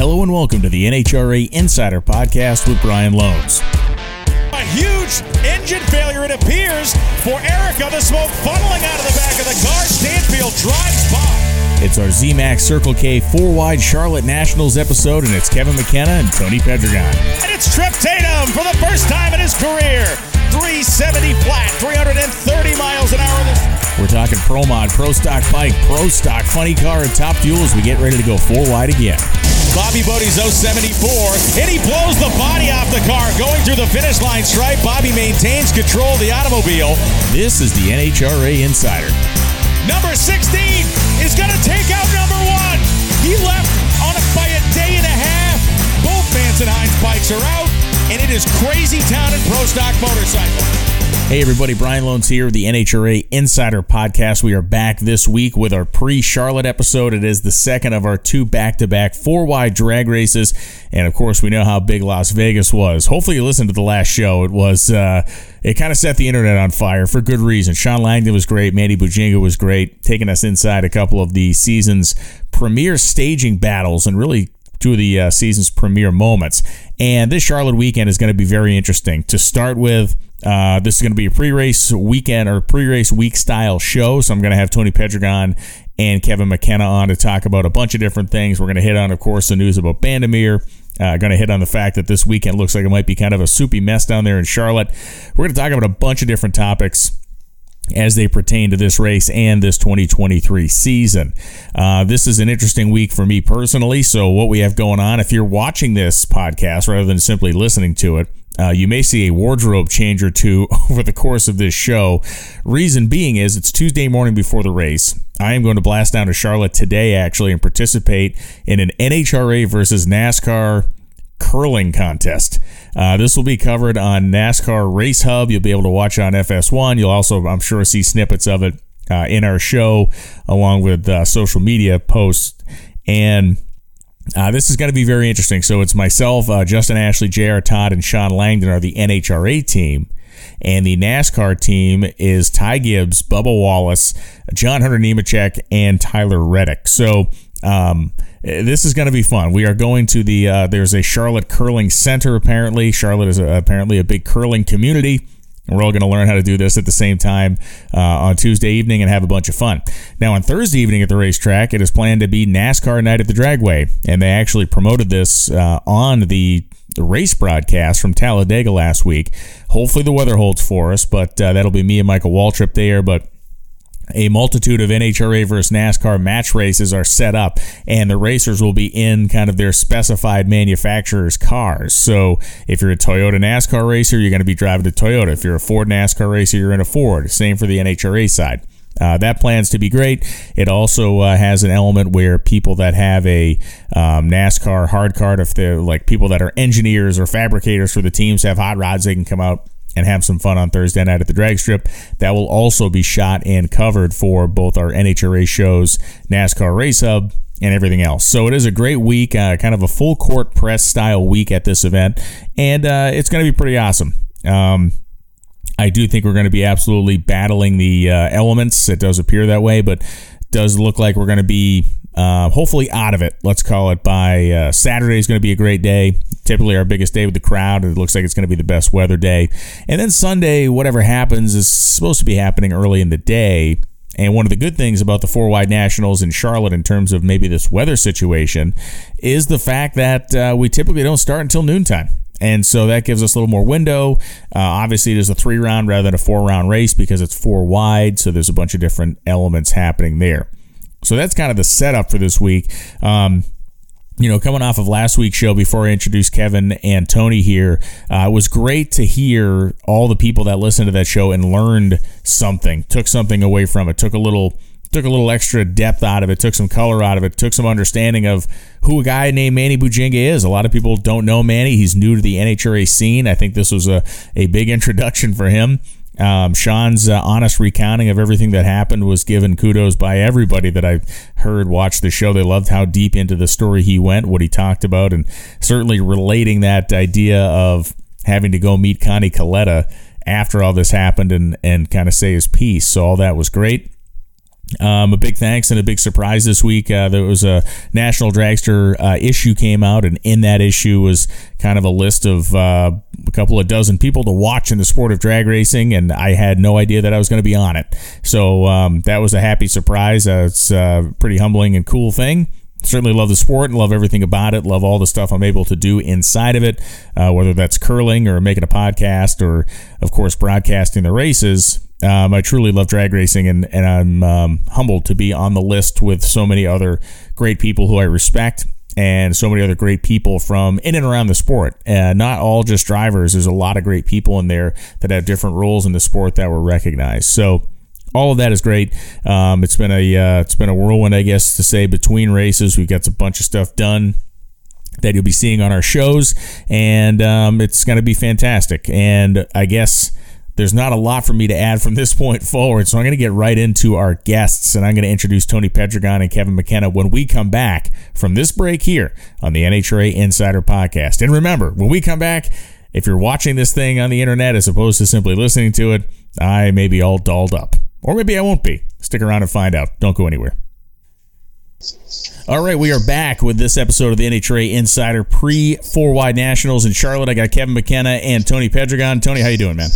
Hello and welcome to the NHRA Insider Podcast with Brian Lohnes. A huge engine failure, it appears, for Erica. The smoke funneling out of the back of the car. Stanfield drives by. It's our ZMAX Circle K four wide Charlotte Nationals episode, and it's Kevin McKenna and Tony Pedregon. And it's Tripp Tatum for the first time in his career. 370 flat, 330 miles an hour. We're talking Pro Mod, Pro Stock Bike, Pro Stock, Funny Car, and Top Fuel as we get ready to go four wide again. Bobby Bodie's 074, and he blows the body off the car going through the finish line stripe. Bobby maintains control of the automobile. This is the NHRA Insider. Number 16 is going to take out number one. He left on it by a day and a half. Both and Hines bikes are out, and it is crazy town in Pro Stock Motorcycle. Hey, everybody, Brian Lohnes here, the NHRA Insider Podcast. We are back this week with our pre Charlotte episode. It is the second of our two back to back four wide drag races. And of course, we know how big Las Vegas was. Hopefully, you listened to the last show. It was, uh, it kind of set the internet on fire for good reason. Shawn Langdon was great. Manny Bujinga was great, taking us inside a couple of the season's premier staging battles and really two of the uh, season's premier moments. And this Charlotte weekend is going to be very interesting. To start with, uh, this is going to be a pre-race weekend or pre-race week style show. So I'm going to have Tony Pedregon and Kevin McKenna on to talk about a bunch of different things. We're going to hit on, of course, the news about Bandimere. Uh, going to hit on the fact that this weekend looks like it might be kind of a soupy mess down there in Charlotte. We're going to talk about a bunch of different topics as they pertain to this race and this 2023 season. Uh, this is an interesting week for me personally. So, what we have going on, if you're watching this podcast rather than simply listening to it, uh, you may see a wardrobe change or two over the course of this show. Reason being is it's Tuesday morning before the race. I am going to blast down to Charlotte today, actually, and participate in an NHRA versus NASCAR curling contest. Uh, this will be covered on NASCAR Race Hub. You'll be able to watch on FS1. You'll also, I'm sure, see snippets of it uh, in our show along with uh, social media posts. And uh, this is going to be very interesting. So it's myself, uh, Justin Ashley, J.R. Todd, and Shawn Langdon are the NHRA team. And the NASCAR team is Ty Gibbs, Bubba Wallace, John Hunter Nemechek, and Tyler Reddick. So um, this is going to be fun. We are going to the, uh, there's a Charlotte Curling Center apparently. Charlotte is a, apparently a big curling community. We're all going to learn how to do this at the same time uh, on Tuesday evening and have a bunch of fun. Now, on Thursday evening at the racetrack, it is planned to be NASCAR Night at the Dragway, and they actually promoted this uh, on the race broadcast from Talladega last week. Hopefully, the weather holds for us, but uh, that'll be me and Michael Waltrip there. But a multitude of NHRA versus NASCAR match races are set up, and the racers will be in kind of their specified manufacturer's cars. So, if you're a Toyota NASCAR racer, you're going to be driving a Toyota. If you're a Ford NASCAR racer, you're in a Ford. Same for the NHRA side. Uh, that plans to be great. It also uh, has an element where people that have a um, NASCAR hard card, if they're like people that are engineers or fabricators for the teams, have hot rods, they can come out and have some fun on Thursday night at the drag strip. That will also be shot and covered for both our NHRA shows, NASCAR Race Hub, and everything else. So it is a great week, uh, kind of a full court press style week at this event, and uh, it's going to be pretty awesome. Um, I do think we're going to be absolutely battling the uh, elements. It does appear that way, but does look like we're going to be uh, hopefully out of it. Let's call it by uh, Saturday is going to be a great day. Typically our biggest day with the crowd. It looks like it's going to be the best weather day. And then Sunday, whatever happens, is supposed to be happening early in the day. And one of the good things about the four wide nationals in Charlotte, in terms of maybe this weather situation, is the fact that uh, we typically don't start until noontime. And so that gives us a little more window. Uh, obviously, it is a three round rather than a four round race because it's four wide. So there's a bunch of different elements happening there. So that's kind of the setup for this week. Um, you know, coming off of last week's show before I introduced Kevin and Tony here, uh, it was great to hear all the people that listened to that show and learned something, took something away from it, took a little took a little extra depth out of it, took some color out of it, took some understanding of who a guy named Manny Bujinga is. A lot of people don't know Manny. He's new to the NHRA scene. I think this was a, a big introduction for him. Um, Shawn's uh, honest recounting of everything that happened was given kudos by everybody that I heard watch the show. They loved how deep into the story he went, what he talked about, and certainly relating that idea of having to go meet Connie Kalitta after all this happened and, and kind of say his piece. So all that was great. Um, a big thanks and a big surprise this week. Uh, there was a National Dragster uh, issue came out, and in that issue was kind of a list of uh, a couple of dozen people to watch in the sport of drag racing, and I had no idea that I was going to be on it. So um, that was a happy surprise. Uh, it's a pretty humbling and cool thing certainly love the sport and love everything about it. Love all the stuff I'm able to do inside of it, uh, whether that's curling or making a podcast or, of course, broadcasting the races. Um, I truly love drag racing, and, and I'm um, humbled to be on the list with so many other great people who I respect and so many other great people from in and around the sport. Uh, not all just drivers. There's a lot of great people in there that have different roles in the sport that were recognized. So all of that is great. Um, it's been a uh, it's been a whirlwind, I guess, to say between races. We've got a bunch of stuff done that you'll be seeing on our shows, and um, it's going to be fantastic. And I guess there's not a lot for me to add from this point forward, so I'm going to get right into our guests, and I'm going to introduce Tony Pedregon and Kevin McKenna when we come back from this break here on the NHRA Insider Podcast. And remember, when we come back, if you're watching this thing on the internet as opposed to simply listening to it, I may be all dolled up. Or maybe I won't be. Stick around and find out. Don't go anywhere. All right, we are back with this episode of the NHRA Insider pre four wide nationals in Charlotte. I got Kevin McKenna and Tony Pedregon. Tony, how you doing, man?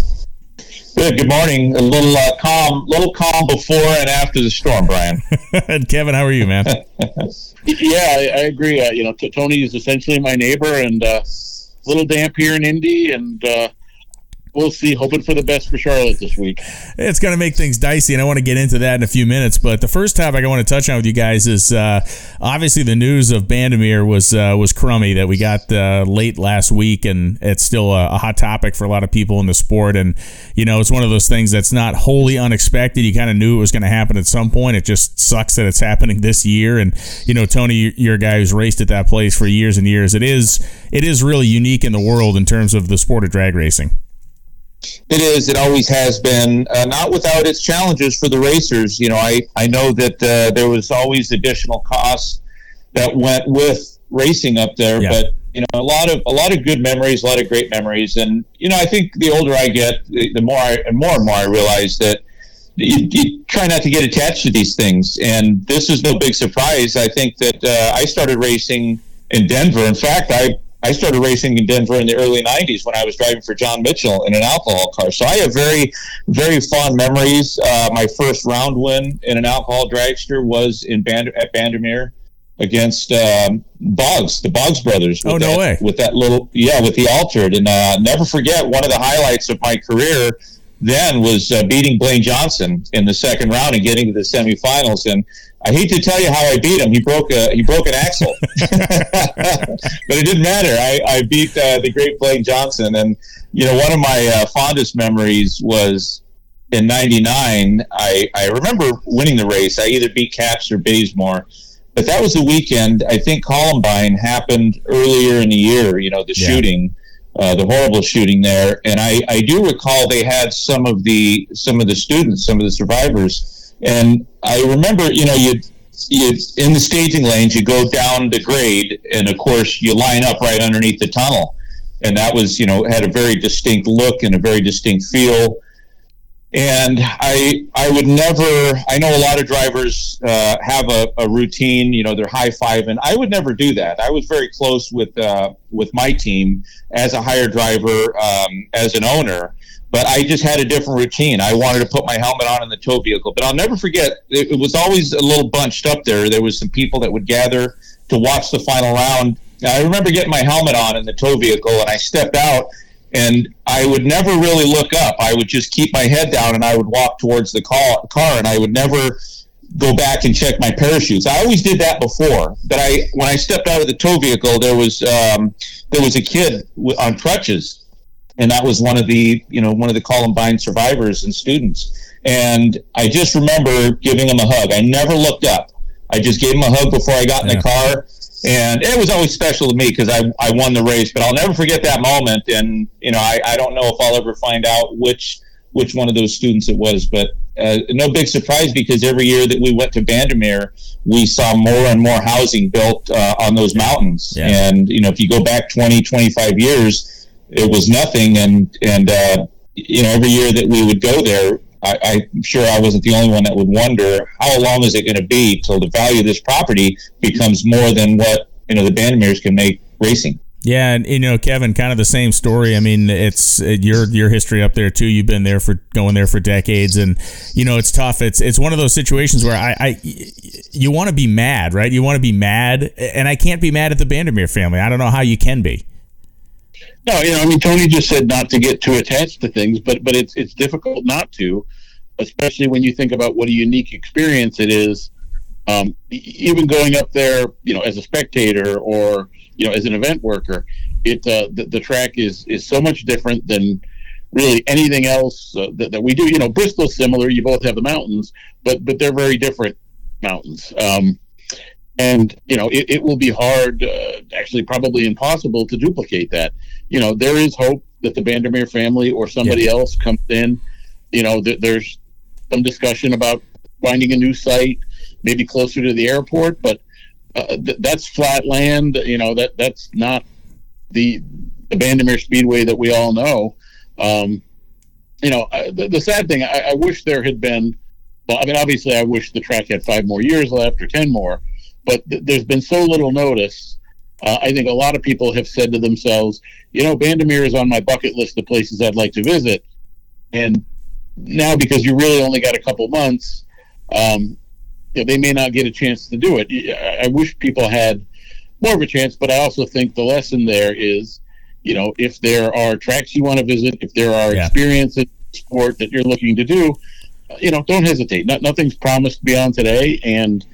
Good. Good morning. A little uh, calm, little calm before and after the storm, Brian. and Kevin, how are you, man? yeah, I, I agree. Uh, you know, t- Tony is essentially my neighbor, and uh, a little damp here in Indy, and uh, we'll see. Hoping for the best for Charlotte this week. It's going to make things dicey, and I want to get into that in a few minutes. But the first topic I want to touch on with you guys is uh, obviously the news of Bandimere was uh, was crummy that we got uh, late last week, and it's still a, a, hot topic for a lot of people in the sport. And you know, it's one of those things that's not wholly unexpected. You kind of knew it was going to happen at some point. It just sucks that it's happening this year. And you know, Tony, you're a guy who's raced at that place for years and years. It is it is really unique in the world in terms of the sport of drag racing. It is. It always has been. Uh, not without its challenges for the racers. You know, I I know that uh, there was always additional costs that went with racing up there, yeah. but you know, a lot of a lot of good memories, a lot of great memories, and you know, I think the older I get, the, the more I and more and more I realize that. You, you, try not to get attached to these things, and this is no big surprise. I think that uh, I started racing in Denver. In fact, I I started racing in Denver in the early 90s when I was driving for John Mitchell in an alcohol car. So I have very, very fond memories. Uh, my first round win in an alcohol dragster was in Band- at Bandimere against um, Boggs, the Boggs brothers. oh, no that, way. With that little, yeah, with the altered. And uh, never forget, one of the highlights of my career then was uh, beating Blaine Johnson in the second round and getting to the semifinals. And I hate to tell you how I beat him. He broke a he broke an axle, but it didn't matter. I, I beat uh, the great Blaine Johnson, and you know one of my uh, fondest memories was in '99. I I remember winning the race. I either beat Capps or Bazemore. but that was the weekend. I think Columbine happened earlier in the year. You know the yeah. shooting. Uh, the horrible shooting there, and I, I do recall they had some of the some of the students, some of the survivors, and I remember, you know, you you in the staging lanes, you go down the grade, and of course, you line up right underneath the tunnel, and that was, you know, had a very distinct look and a very distinct feel. And I, I would never. I know a lot of drivers uh, have a, a, routine. You know, they're high five, and I would never do that. I was very close with uh, with my team as a hire driver, um, as an owner, but I just had a different routine. I wanted to put my helmet on in the tow vehicle, but I'll never forget. It, it was always a little bunched up there. There was some people that would gather to watch the final round. I remember getting my helmet on in the tow vehicle, and I stepped out, and I would never really look up. I would just keep my head down, and I would walk towards the car, car and I would never go back and check my parachutes. I always did that before, but I when I stepped out of the tow vehicle, there was um, there was a kid on crutches and that was one of the you know one of the Columbine survivors and students. And I just remember giving him a hug. I never looked up. I just gave him a hug before I got in yeah. the car, and it was always special to me because I I won the race. But I'll never forget that moment. And you know I, I don't know if I'll ever find out which which one of those students it was, but uh, no big surprise because every year that we went to Bandimere, we saw more and more housing built uh, on those mountains. Yeah. And, you know, if you go back 20, 25 years, it was nothing. And and uh, you know, every year that we would go there, I, I'm sure I wasn't the only one that would wonder how long is it going to be till the value of this property becomes more than what you know the Bandimeres can make racing. Yeah, and you know, Kevin, kind of the same story. I mean, it's your your history up there too. You've been there for going there for decades, and you know, it's tough. It's it's one of those situations where I, I you want to be mad, right? You want to be mad, and I can't be mad at the Bandimere family. I don't know how you can be. No, you know, I mean, Tony just said not to get too attached to things, but but it's it's difficult not to, especially when you think about what a unique experience it is. Um, even going up there, you know, as a spectator or you know as an event worker, it uh, the, the track is is so much different than really anything else uh, that, that we do. You know, Bristol's similar. You both have the mountains, but but they're very different mountains. Um, and you know, it, it will be hard, uh, actually, probably impossible to duplicate that. You know, there is hope that the Bandimere family or somebody yeah. else comes in. You know, th- there's some discussion about finding a new site, maybe closer to the airport, but uh, th- that's flat land. You know, that that's not the the Bandimere Speedway that we all know. Um, you know, uh, the, the, sad thing, I, I, wish there had been. Well, I mean, obviously, I wish the track had five more years left or ten more, but th- there's been so little notice. Uh, I think a lot of people have said to themselves, you know, Bandimere is on my bucket list of places I'd like to visit, and now because you really only got a couple months, um, you know, they may not get a chance to do it. I wish people had more of a chance, but I also think the lesson there is you know, if there are tracks you want to visit, if there are yeah. experiences sport that you're looking to do, you know, don't hesitate. Not, nothing's promised beyond today, and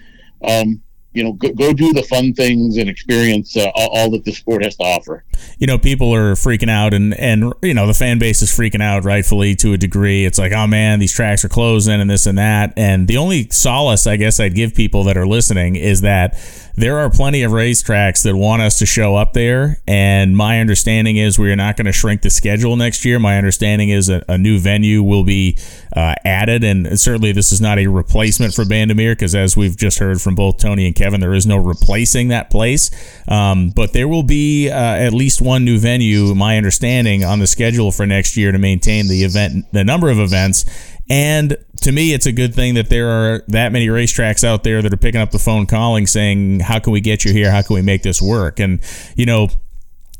um, you know, go, go do the fun things and experience uh, all, that the sport has to offer. You know, people are freaking out, and and you know the fan base is freaking out, rightfully to a degree. It's like, oh man, these tracks are closing, and this and that. And the only solace, I guess, I'd give people that are listening is that there are plenty of racetracks that want us to show up there. And my understanding is we are not going to shrink the schedule next year. My understanding is a, a new venue will be uh, added. And certainly this is not a replacement for Bandimere because, as we've just heard from both Tony and Kevin, there is no replacing that place. Um, but there will be uh, at least one new venue, my understanding, on the schedule for next year to maintain the event, the number of events and to me, it's a good thing that there are that many racetracks out there that are picking up the phone calling saying, How can we get you here? How can we make this work? And, you know,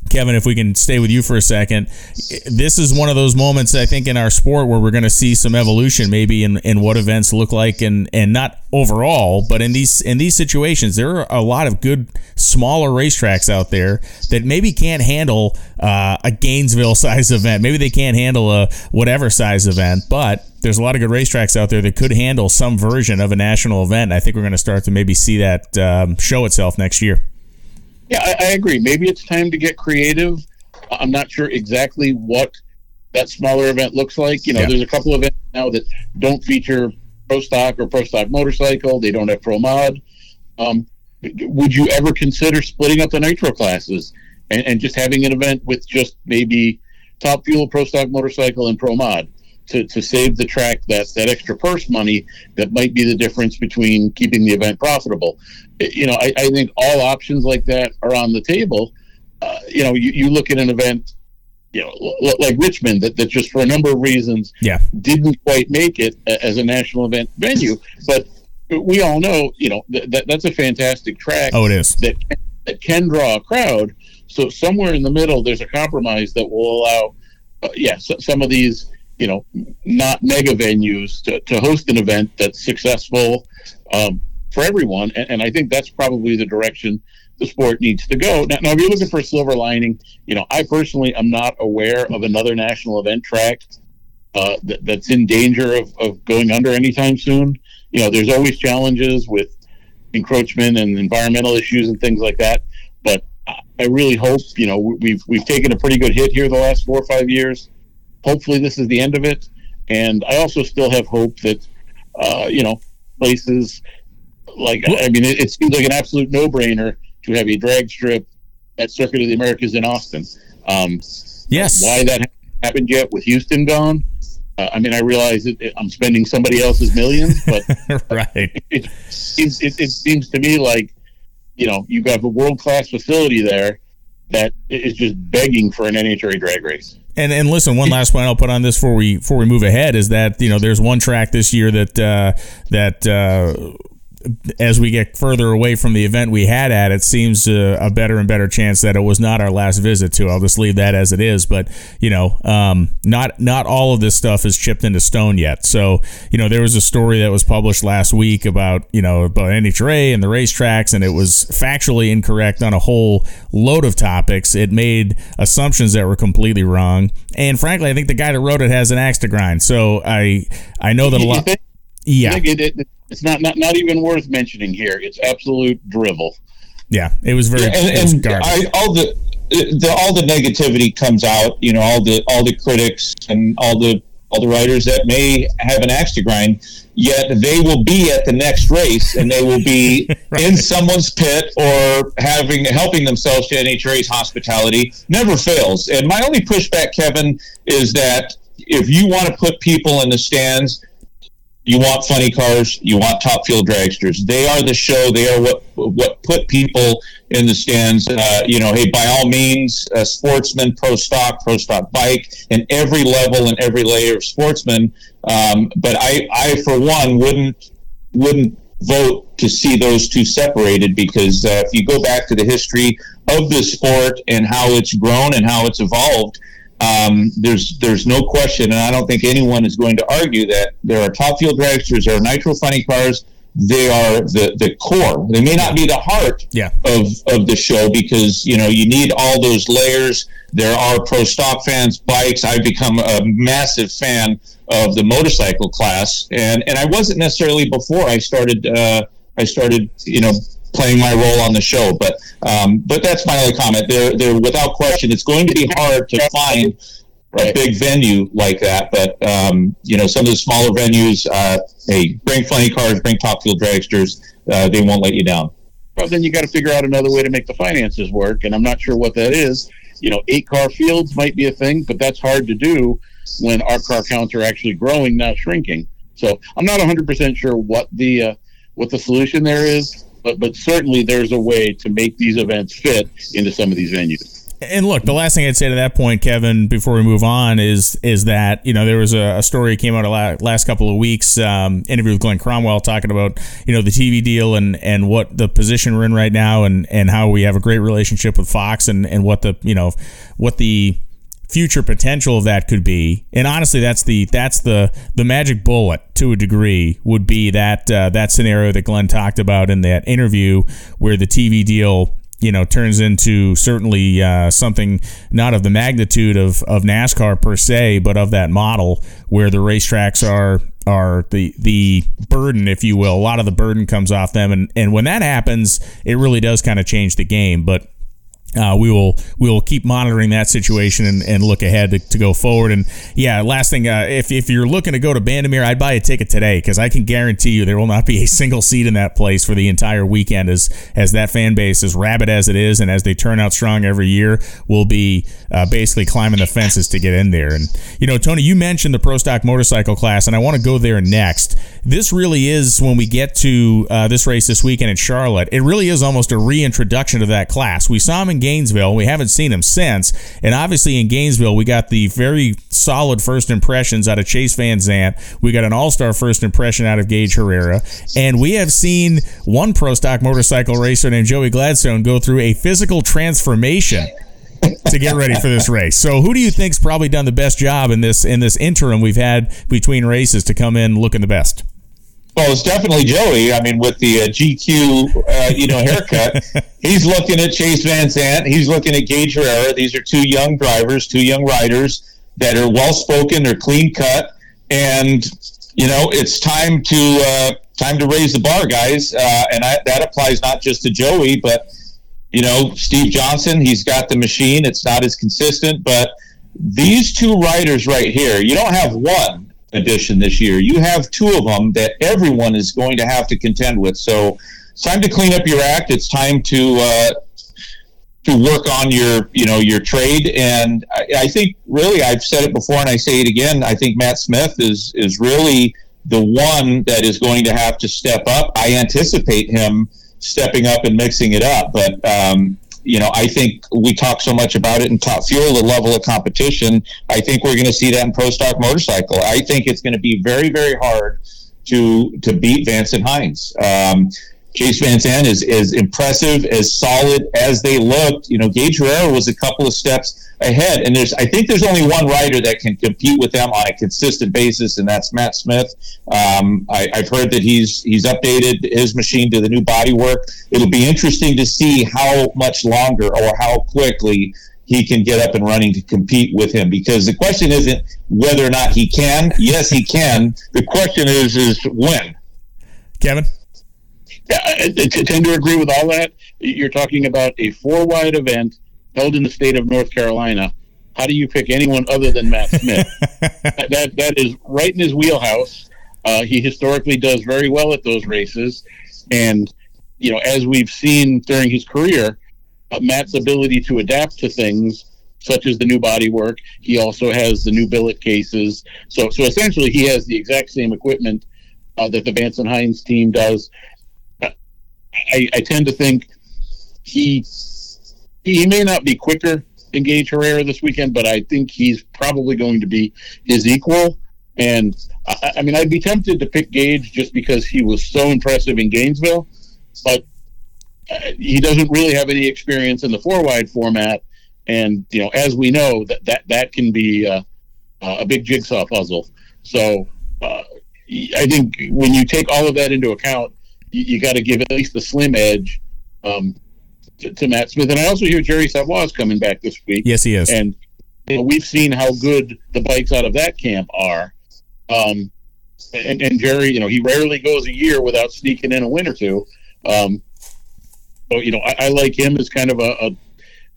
Kevin, if we can stay with you for a second, this is one of those moments I think in our sport where we're going to see some evolution, maybe in, in what events look like, and and not overall, but in these in these situations, there are a lot of good smaller racetracks out there that maybe can't handle uh, a Gainesville size event. Maybe they can't handle a whatever size event, but there's a lot of good racetracks out there that could handle some version of a national event. I think we're going to start to maybe see that um, show itself next year. Yeah, I, I agree. Maybe it's time to get creative. I'm not sure exactly what that smaller event looks like. You know, yeah. there's a couple of events now that don't feature pro stock or pro stock motorcycle. They don't have pro mod. Um, would you ever consider splitting up the nitro classes and, and, just having an event with just maybe top fuel pro stock motorcycle and pro mod to, to save the track that that extra purse money that might be the difference between keeping the event profitable you know, I, I think all options like that are on the table. Uh, you know, you, you look at an event, you know, like Richmond, that, that just for a number of reasons yeah. didn't quite make it as a national event venue. But we all know, you know, that that's a fantastic track. Oh, it is. That, that can draw a crowd. So somewhere in the middle, there's a compromise that will allow, uh, yeah, so, some of these, you know, not mega venues to, to host an event that's successful, um, for everyone. And, and, I think that's probably the direction the sport needs to go. Now, now, if you're looking for a silver lining, you know, I personally am not aware of another national event track uh, that, that's in danger of, of going under anytime soon. You know, there's always challenges with encroachment and environmental issues and things like that. But I really hope, you know, we've we've taken a pretty good hit here the last four or five years. Hopefully, this is the end of it. And I also still have hope that, uh, you know, places like I mean, it, it seems like an absolute no-brainer to have a drag strip at Circuit of the Americas in Austin. Um, yes. Why that happened yet with Houston gone? Uh, I mean, I realize it, it, I'm spending somebody else's millions, but right. It, it, seems, it, seems to me like you know you have got a world class facility there that is just begging for an NHRA drag race. And and listen, one last point I'll put on this before we before we move ahead is that you know there's one track this year that uh, that uh, as we get further away from the event we had at, it seems uh, a better and better chance that it was not our last visit to. I'll just leave that as it is. But you know, um, not not all of this stuff is chipped into stone yet. So you know, there was a story that was published last week about you know about NHRA and the racetracks, and it was factually incorrect on a whole load of topics. It made assumptions that were completely wrong, and frankly, I think the guy that wrote it has an axe to grind. So I I know that a lot. Yeah. It, it, it's not, not not even worth mentioning here. It's absolute drivel. Yeah, it was very. Yeah, and, and I, all the, the all the negativity comes out. You know, all the all the critics and all the all the writers that may have an axe to grind. Yet they will be at the next race, and they will be right. in someone's pit or having helping themselves to NHRA's hospitality. Never fails. And my only pushback, Kevin, is that if you want to put people in the stands you want funny cars, you want top fuel dragsters. They are the show. They are what what put people in the stands. Uh, you know, hey, by all means, a sportsman, pro stock, pro stock bike, and every level and every layer of sportsman. Um, but I, I for one, wouldn't wouldn't vote to see those two separated because uh, if you go back to the history of the sport and how it's grown and how it's evolved um, there's there's no question, and I don't think anyone is going to argue that there are top fuel dragsters, there are nitro funny cars. They are the, the core. They may not be the heart yeah. of, of the show because you know you need all those layers. There are pro stock fans, bikes. I've become a massive fan of the motorcycle class, and and I wasn't necessarily before I started. Uh, I started, you know, playing my role on the show. But um, but that's my only comment. There, there, without question, it's going to be hard to find a big venue like that. But um, you know, some of the smaller venues, uh, hey, bring funny cars, bring top fuel dragsters. Uh, they won't let you down. Well, then you got to figure out another way to make the finances work, and I'm not sure what that is. You know, eight car fields might be a thing, but that's hard to do when our car counts are actually growing, not shrinking. So I'm not 100% sure what the uh, what the solution there is but but certainly there's a way to make these events fit into some of these venues. And look, the last thing I'd say to that point, Kevin, before we move on, is is that you know there was a, a story came out a last couple of weeks, um, interview with Glenn Cromwell talking about you know the TV deal and and what the position we're in right now, and and how we have a great relationship with Fox, and and what the you know what the future potential of that could be. And honestly, that's the that's the the magic bullet to a degree would be that uh, that scenario that Glenn talked about in that interview where the TV deal you know turns into certainly uh, something not of the magnitude of, of NASCAR per se, but of that model where the racetracks are are the the burden, if you will. A lot of the burden comes off them, and and when that happens, it really does kind of change the game. But uh, we will we will keep monitoring that situation and, and look ahead to, to go forward. And yeah, last thing, uh, if, if you're looking to go to Bandimere, I'd buy a ticket today because I can guarantee you there will not be a single seat in that place for the entire weekend. As as that fan base, as rabid as it is, and as they turn out strong every year, will be uh, basically climbing the fences to get in there. And you know, Tony, you mentioned the pro stock motorcycle class, and I want to go there next. This really is when we get to uh, this race this weekend in Charlotte. It really is almost a reintroduction to that class. We saw him in Gainesville. We haven't seen him since. And obviously in Gainesville, we got the very solid first impressions out of Chase Van Sant. We got an all star first impression out of Gage Herrera. And we have seen one pro stock motorcycle racer named Joey Gladstone go through a physical transformation to get ready for this race. So, who do you think's probably done the best job in this in this interim we've had between races to come in looking the best? Well, it's definitely Joey. I mean, with the uh, GQ, uh, you know, haircut, he's looking at Chase Van Sant. He's looking at Gage Herrera. These are two young drivers, two young riders that are well spoken. They're clean cut, and you know, it's time to uh, time to raise the bar, guys. Uh, and I, that applies not just to Joey, but you know, Steve Johnson. He's got the machine. It's not as consistent, but these two riders right here, you don't have one edition this year. You have two of them that everyone is going to have to contend with. So it's time to clean up your act. It's time to uh, to work on your you know your trade. And I, I, think really I've said it before and I say it again. I think Matt Smith is is really the one that is going to have to step up. I anticipate him stepping up and mixing it up, but. Um, you know, I think we talk so much about it in top fuel, the level of competition. I think we're going to see that in pro stock motorcycle. I think it's going to be very, very hard to to beat Vance and Hines. Um, Chase Van Sant is as impressive, as solid as they looked. You know, Gage Herrera was a couple of steps ahead, and there's I think there's only one rider that can compete with them on a consistent basis, and that's Matt Smith. Um, I, have heard that he's he's updated his machine to the new bodywork. It'll be interesting to see how much longer or how quickly he can get up and running to compete with him because the question isn't whether or not he can. Yes, he can. The question is is when. Kevin. I, I tend to agree with all that. You're talking about a four wide event held in the state of North Carolina. How do you pick anyone other than Matt Smith? that that is right in his wheelhouse. Uh, he historically does very well at those races, and you know, as we've seen during his career, uh, Matt's ability to adapt to things such as the new bodywork. He also has the new billet cases. So, so essentially, he has the exact same equipment uh, that the Vance and Hines team does. I, I tend to think he he may not be quicker than Gage Herrera this weekend, but I think he's probably going to be his equal. And I, I mean, I'd be tempted to pick Gage just because he was so impressive in Gainesville, but uh, he doesn't really have any experience in the four wide format. And you know, as we know, that that that can be uh, a big jigsaw puzzle. So uh, I think when you take all of that into account, you, you got to give at least the slim edge um, to, to, Matt Smith. And I also hear Jerry Savoie is coming back this week. Yes, he is. And you know, we've seen how good the bikes out of that camp are. Um, and, and Jerry, you know, he rarely goes a year without sneaking in a win or two. Um, so, you know, I, I like him as kind of a, a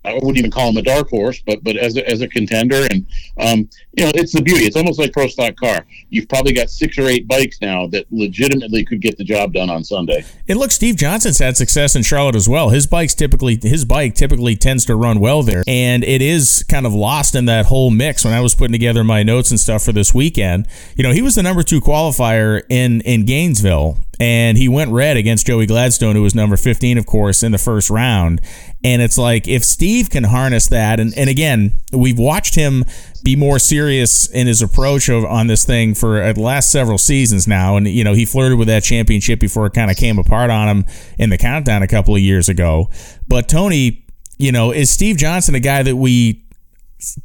I wouldn't even call him a dark horse, but but as a, as a contender, and um, you know, it's the beauty. It's almost like pro stock car. You've probably got six or eight bikes now that legitimately could get the job done on Sunday. And look, Steve Johnson's had success in Charlotte as well. His bikes typically his bike typically tends to run well there, and it is kind of lost in that whole mix. When I was putting together my notes and stuff for this weekend, you know, he was the number two qualifier in in Gainesville, and he went red against Joey Gladstone, who was number 15, of course, in the first round. And it's like if Steve can harness that, and, and again, we've watched him be more serious in his approach of, on this thing for uh, the last several seasons now. And, you know, he flirted with that championship before it kind of came apart on him in the countdown a couple of years ago. But Tony, you know, is Steve Johnson a guy that we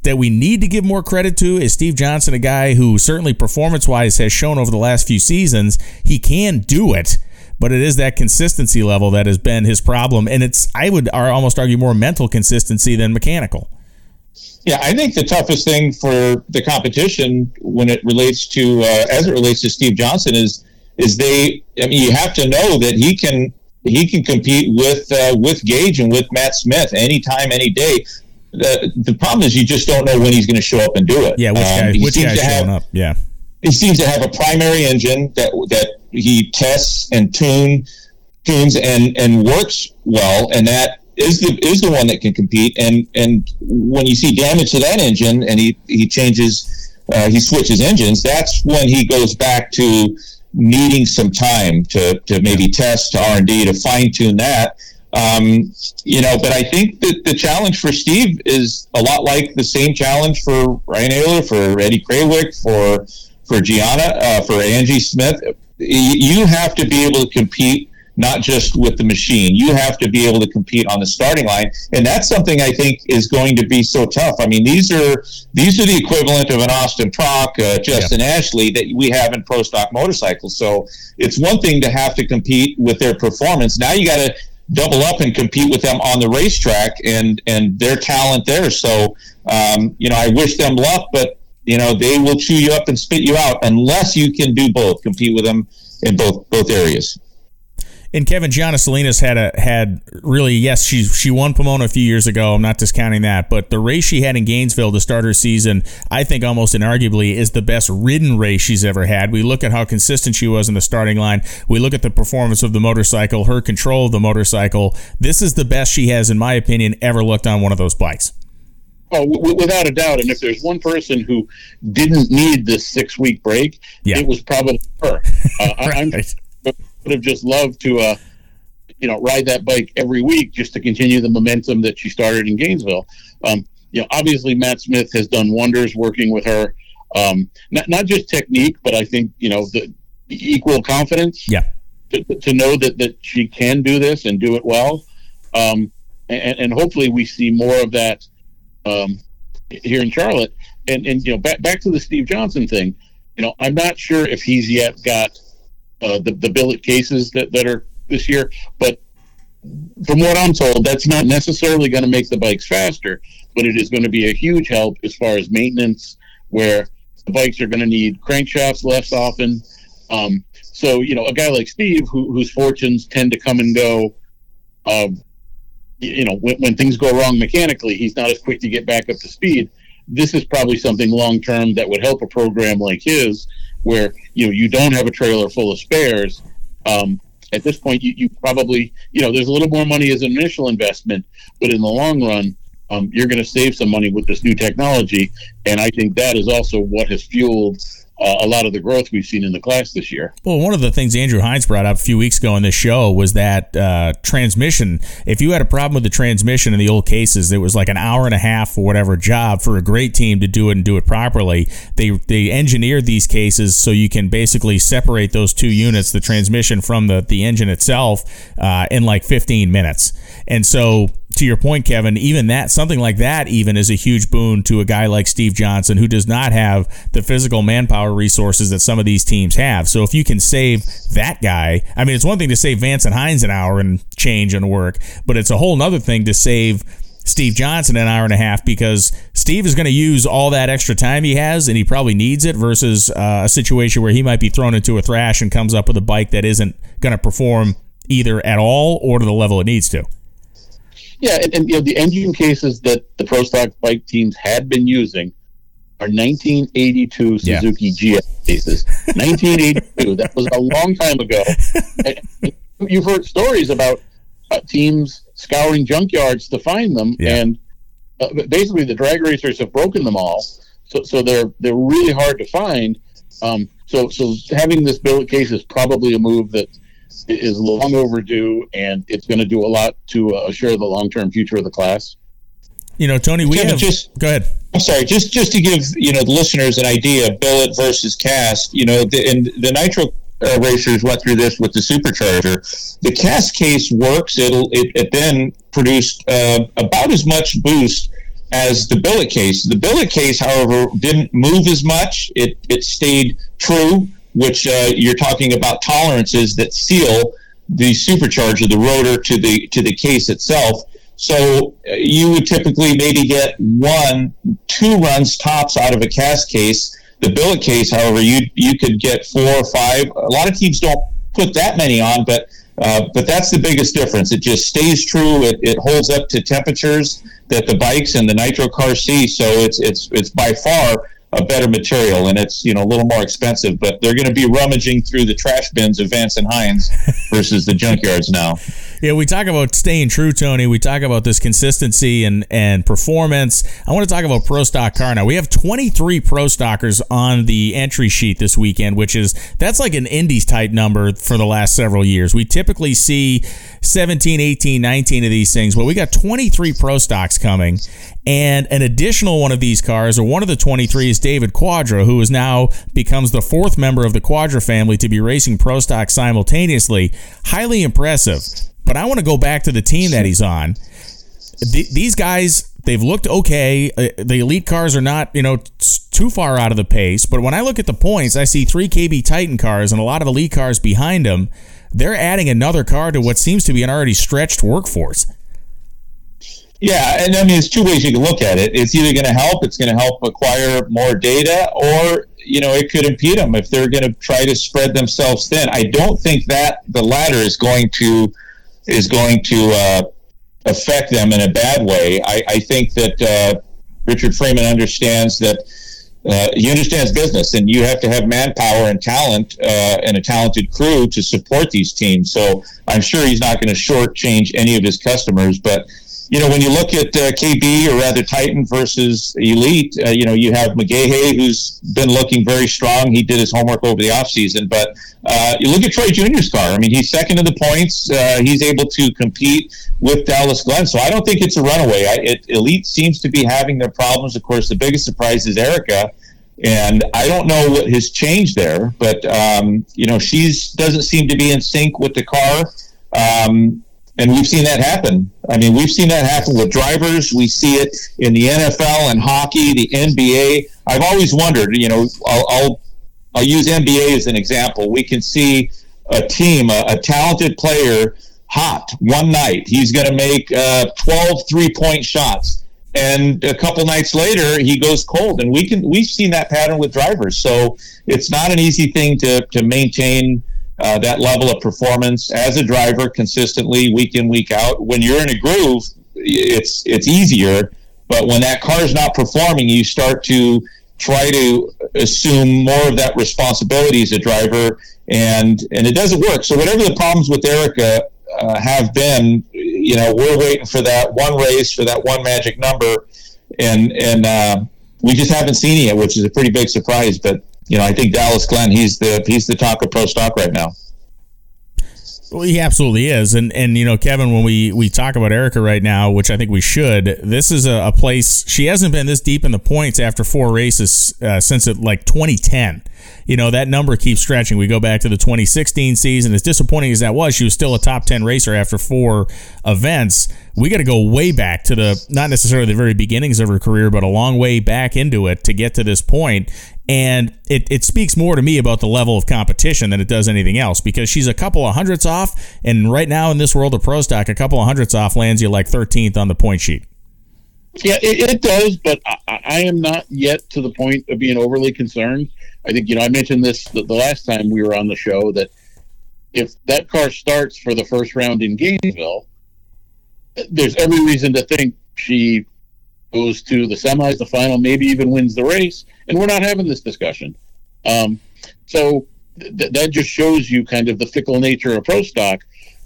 that we need to give more credit to is Steve Johnson, a guy who certainly performance wise has shown over the last few seasons he can do it, but it is that consistency level that has been his problem. And it's, I would almost argue, more mental consistency than mechanical. Yeah, I think the toughest thing for the competition when it relates to, uh, as it relates to Steve Johnson, is is they. I mean, you have to know that he can he can compete with uh, with Gage and with Matt Smith anytime, any day the, the problem is you just don't know when he's going to show up and do it. Yeah, which um, guy? Which guy's showing have, up? Yeah, he seems to have a primary engine that that he tests and tune tunes and and works well, and that is the is the one that can compete. And and when you see damage to that engine, and he he changes, uh, he switches engines. That's when he goes back to needing some time to to maybe test R and D to fine tune that um, you know, but I think that the challenge for Steve is a lot like the same challenge for Ryan Oehler, for Eddie Krawiec, for for Gianna, uh, for Angie Smith. You have to be able to compete not just with the machine. You have to be able to compete on the starting line, and that's something I think is going to be so tough. I mean, these are these are the equivalent of an Austin Prock, uh, Justin yep. Ashley that we have in pro stock motorcycles. So it's one thing to have to compete with their performance. Now you got to double up and compete with them on the racetrack and and their talent there. So um, you know, I wish them luck, but you know they will chew you up and spit you out unless you can do both, compete with them in both both areas. And Kevin Gianna Salinas had a had really yes she she won Pomona a few years ago. I'm not discounting that, but the race she had in Gainesville to start her season, I think almost inarguably is the best ridden race she's ever had. We look at how consistent she was in the starting line. We look at the performance of the motorcycle, her control of the motorcycle. This is the best she has, in my opinion, ever looked on one of those bikes. Oh, w- without a doubt. And if there's one person who didn't need this six week break, yeah. it was probably her. Uh, right. I'm would have just loved to, uh, you know, ride that bike every week just to continue the momentum that she started in Gainesville. Um, you know, obviously Matt Smith has done wonders working with her. Um, not not just technique, but I think you know the, the equal confidence. Yeah. To, to, know that that she can do this and do it well, um, and, and hopefully we see more of that um, here in Charlotte. And and you know back back to the Steve Johnson thing. You know, I'm not sure if he's yet got uh, the the billet cases that that are this year, but from what I'm told, that's not necessarily going to make the bikes faster, but it is going to be a huge help as far as maintenance, where the bikes are going to need crankshafts less often. Um, so, you know, a guy like Steve, who, whose fortunes tend to come and go, um, you know, when, when things go wrong mechanically, he's not as quick to get back up to speed. This is probably something long term that would help a program like his, where you know you don't have a trailer full of spares. Um, at this point, you, you probably, you know, there's a little more money as an initial investment, but in the long run, um, you're going to save some money with this new technology. And I think that is also what has fueled uh, a lot of the growth we've seen in the class this year. Well, one of the things Andrew Hines brought up a few weeks ago in this show was that uh, transmission. If you had a problem with the transmission in the old cases, it was like an hour and a half or whatever job for a great team to do it and do it properly. They they engineered these cases so you can basically separate those two units, the transmission from the the engine itself, uh, in like 15 minutes. And so to your point, Kevin, even that something like that even is a huge boon to a guy like Steve Johnson who does not have the physical manpower resources that some of these teams have. So if you can save that guy, I mean, it's one thing to save Vance and Hines an hour and change and work, but it's a whole other thing to save Steve Johnson an hour and a half because Steve is going to use all that extra time he has and he probably needs it versus uh, a situation where he might be thrown into a thrash and comes up with a bike that isn't going to perform either at all or to the level it needs to. Yeah, and, and, you know the engine cases that the pro stock bike teams had been using are 1982 Suzuki yeah. GS cases. 1982. that was a long time ago. And you've heard stories about uh, teams scouring junkyards to find them, yeah. and uh, basically the drag racers have broken them all. So, so they're they're really hard to find. Um, so, so having this billet case is probably a move that is long overdue, and it's going to do a lot to uh, assure the long term future of the class. You know, Tony, we Kevin, have just go ahead. I'm sorry, just just to give you know the listeners an idea, billet versus cast. You know, the, and the nitro uh, racers went through this with the supercharger. The cast case works. It'll it, it then produced uh, about as much boost as the billet case. The billet case, however, didn't move as much. It it stayed true which uh, you're talking about tolerances that seal the supercharger, the rotor to the to the case itself. So uh, you would typically maybe get one, two runs tops out of a cast case. The billet case, however, you you could get four or five. A lot of teams don't put that many on, but uh, but that's the biggest difference. It just stays true. It, it holds up to temperatures that the bikes and the nitro cars see. So it's it's it's by far a better material and it's you know a little more expensive but they're going to be rummaging through the trash bins of Vance and Hines versus the junkyards now yeah we talk about staying true Tony. We talk about this consistency and and performance. I want to talk about pro stock car now. We have 23 pro stockers on the entry sheet this weekend which is that's like an indies type number for the last several years. We typically see 17 18 19 of these things well we got 23 pro stocks coming. And an additional one of these cars, or one of the 23, is David Cuadra, who is now becomes the fourth member of the Cuadra family to be racing Pro Stock simultaneously. Highly impressive. But I want to go back to the team that he's on. these guys, they've looked okay. Uh, the elite cars are not, you know, too far out of the pace. But when I look at the points, I see three KB Titan cars and a lot of elite cars behind them. They're adding another car to what seems to be an already stretched workforce. Yeah, and I mean, it's two ways you can look at it. It's either going to help, it's going to help acquire more data, or you know, it could impede them if they're going to try to spread themselves thin. I don't think that the latter is going to is going to uh, affect them in a bad way. I, I think that uh, Richard Freeman understands that. Uh, he understands business, and you have to have manpower and talent uh, and a talented crew to support these teams. So I'm sure he's not going to shortchange any of his customers, but you know, when you look at uh, KB or rather Titan versus Elite, uh, you know, you have McGahey who's been looking very strong. He did his homework over the offseason. But uh, you look at Troy Jr.'s car. I mean, he's second in the points. Uh, he's able to compete with Dallas Glenn. So I don't think it's a runaway. I, it, Elite seems to be having their problems. Of course, the biggest surprise is Erica. And I don't know what has changed there, but um, you know, she's doesn't seem to be in sync with the car. Um, and we've seen that happen. I mean, we've seen that happen with drivers. We see it in the NFL and hockey, the NBA. I've always wondered, you know, I'll, I'll, I'll use NBA as an example. We can see a team, a, a talented player, hot one night. He's going to make uh, 12 three point shots. And a couple nights later, he goes cold, and we can we've seen that pattern with drivers. So it's not an easy thing to to maintain uh, that level of performance as a driver consistently week in week out. When you're in a groove, it's it's easier. But when that car is not performing, you start to try to assume more of that responsibility as a driver, and and it doesn't work. So whatever the problems with Erica uh, have been, you know, we're waiting for that one race for that one magic number, and and uh, we just haven't seen it yet, which is a pretty big surprise. But you know, I think Dallas Glenn, he's the he's the talk of pro stock right now. Well, he absolutely is, and and you know, Kevin, when we we talk about Erica right now, which I think we should, this is a, a place she hasn't been this deep in the points after four races uh, since it like 2010. You know that number keeps stretching. We go back to the 2016 season. As disappointing as that was, she was still a top 10 racer after four events. We got to go way back to the not necessarily the very beginnings of her career, but a long way back into it to get to this point. And it, it speaks more to me about the level of competition than it does anything else because she's a couple of hundredths off. And right now in this world of pro stock, a couple of hundredths off lands you like 13th on the point sheet. Yeah, it, it does, but I, I, am not yet to the point of being overly concerned. I think, you know, I mentioned this the, the last time we were on the show that if that car starts for the first round in Gainesville, there's every reason to think she goes to the semis, the final, maybe even wins the race, and we're not having this discussion. Um, so th- that just shows you kind of the fickle nature of pro stock,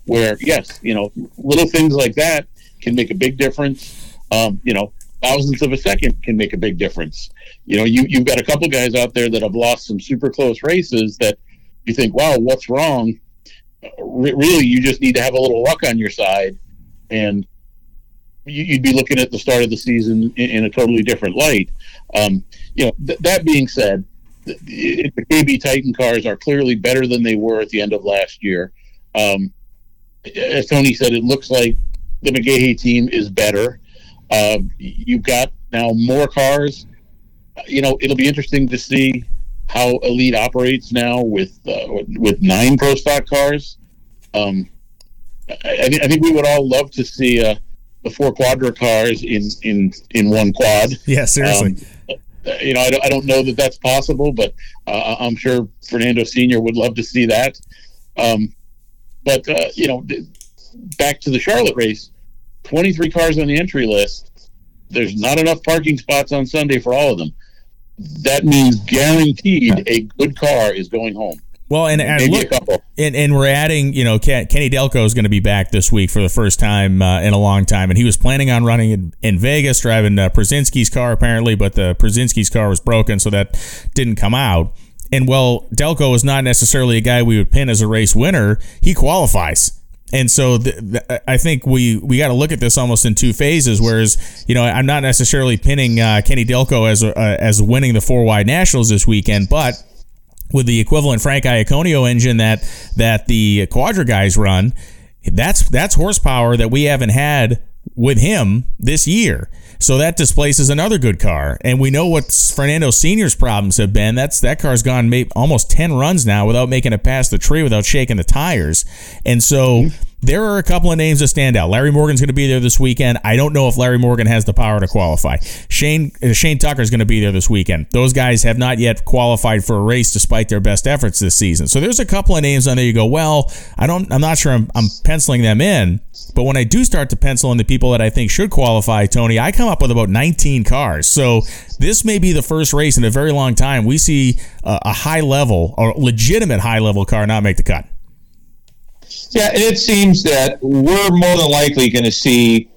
where yes, you know, little things like that can make a big difference. Um, you know, thousandths of a second can make a big difference. You know, you you've got a couple guys out there that have lost some super close races that you think, wow, what's wrong? really, you just need to have a little luck on your side, and you'd be looking at the start of the season in, a totally different light. Um, you know, th- that being said, the, the, KB Titan cars are clearly better than they were at the end of last year. Um, as Tony said, it looks like the McGahey team is better. Um, you've got now more cars. You know, it'll be interesting to see how Elite operates now with uh, with nine pro stock cars. Um, I, I, think we would all love to see uh, the four Cuadra cars in in in one quad. Yeah, seriously. Um, you know, I don't, I don't know that that's possible, but uh, I'm sure Fernando Senior would love to see that. Um, but uh, you know, back to the Charlotte race, 23 cars on the entry list. There's not enough parking spots on Sunday for all of them. That means guaranteed a good car is going home. Well, and, and look, and, and we're adding, you know, Kenny Delco is going to be back this week for the first time uh, in a long time, and he was planning on running in, in Vegas, driving uh, Brzezinski's car apparently, but the Brzezinski's car was broken, so that didn't come out. And well, Delco is not necessarily a guy we would pin as a race winner. He qualifies. And so the, the, I think we, we got to look at this almost in two phases. Whereas, you know, I'm not necessarily pinning uh, Kenny Delco as uh, as winning the four wide nationals this weekend, but with the equivalent Frank Iaconio engine that that the Cuadra guys run, that's that's horsepower that we haven't had with him this year. So that displaces another good car, and we know what Fernando Senior's problems have been. That's that car's gone maybe almost ten runs now without making it past the tree, without shaking the tires, and so. Mm-hmm there are a couple of names that stand out. Larry Morgan's going to be there this weekend. I don't know if Larry Morgan has the power to qualify. Shane uh, Shane Tucker's going to be there this weekend. Those guys have not yet qualified for a race despite their best efforts this season. So there's a couple of names on there. You go, well, I don't. I'm not sure. I'm, I'm penciling them in. But when I do start to pencil in the people that I think should qualify, Tony, I come up with about 19 cars. So this may be the first race in a very long time we see a, a high level or legitimate high level car not make the cut. Yeah, it seems that we're more than likely going to see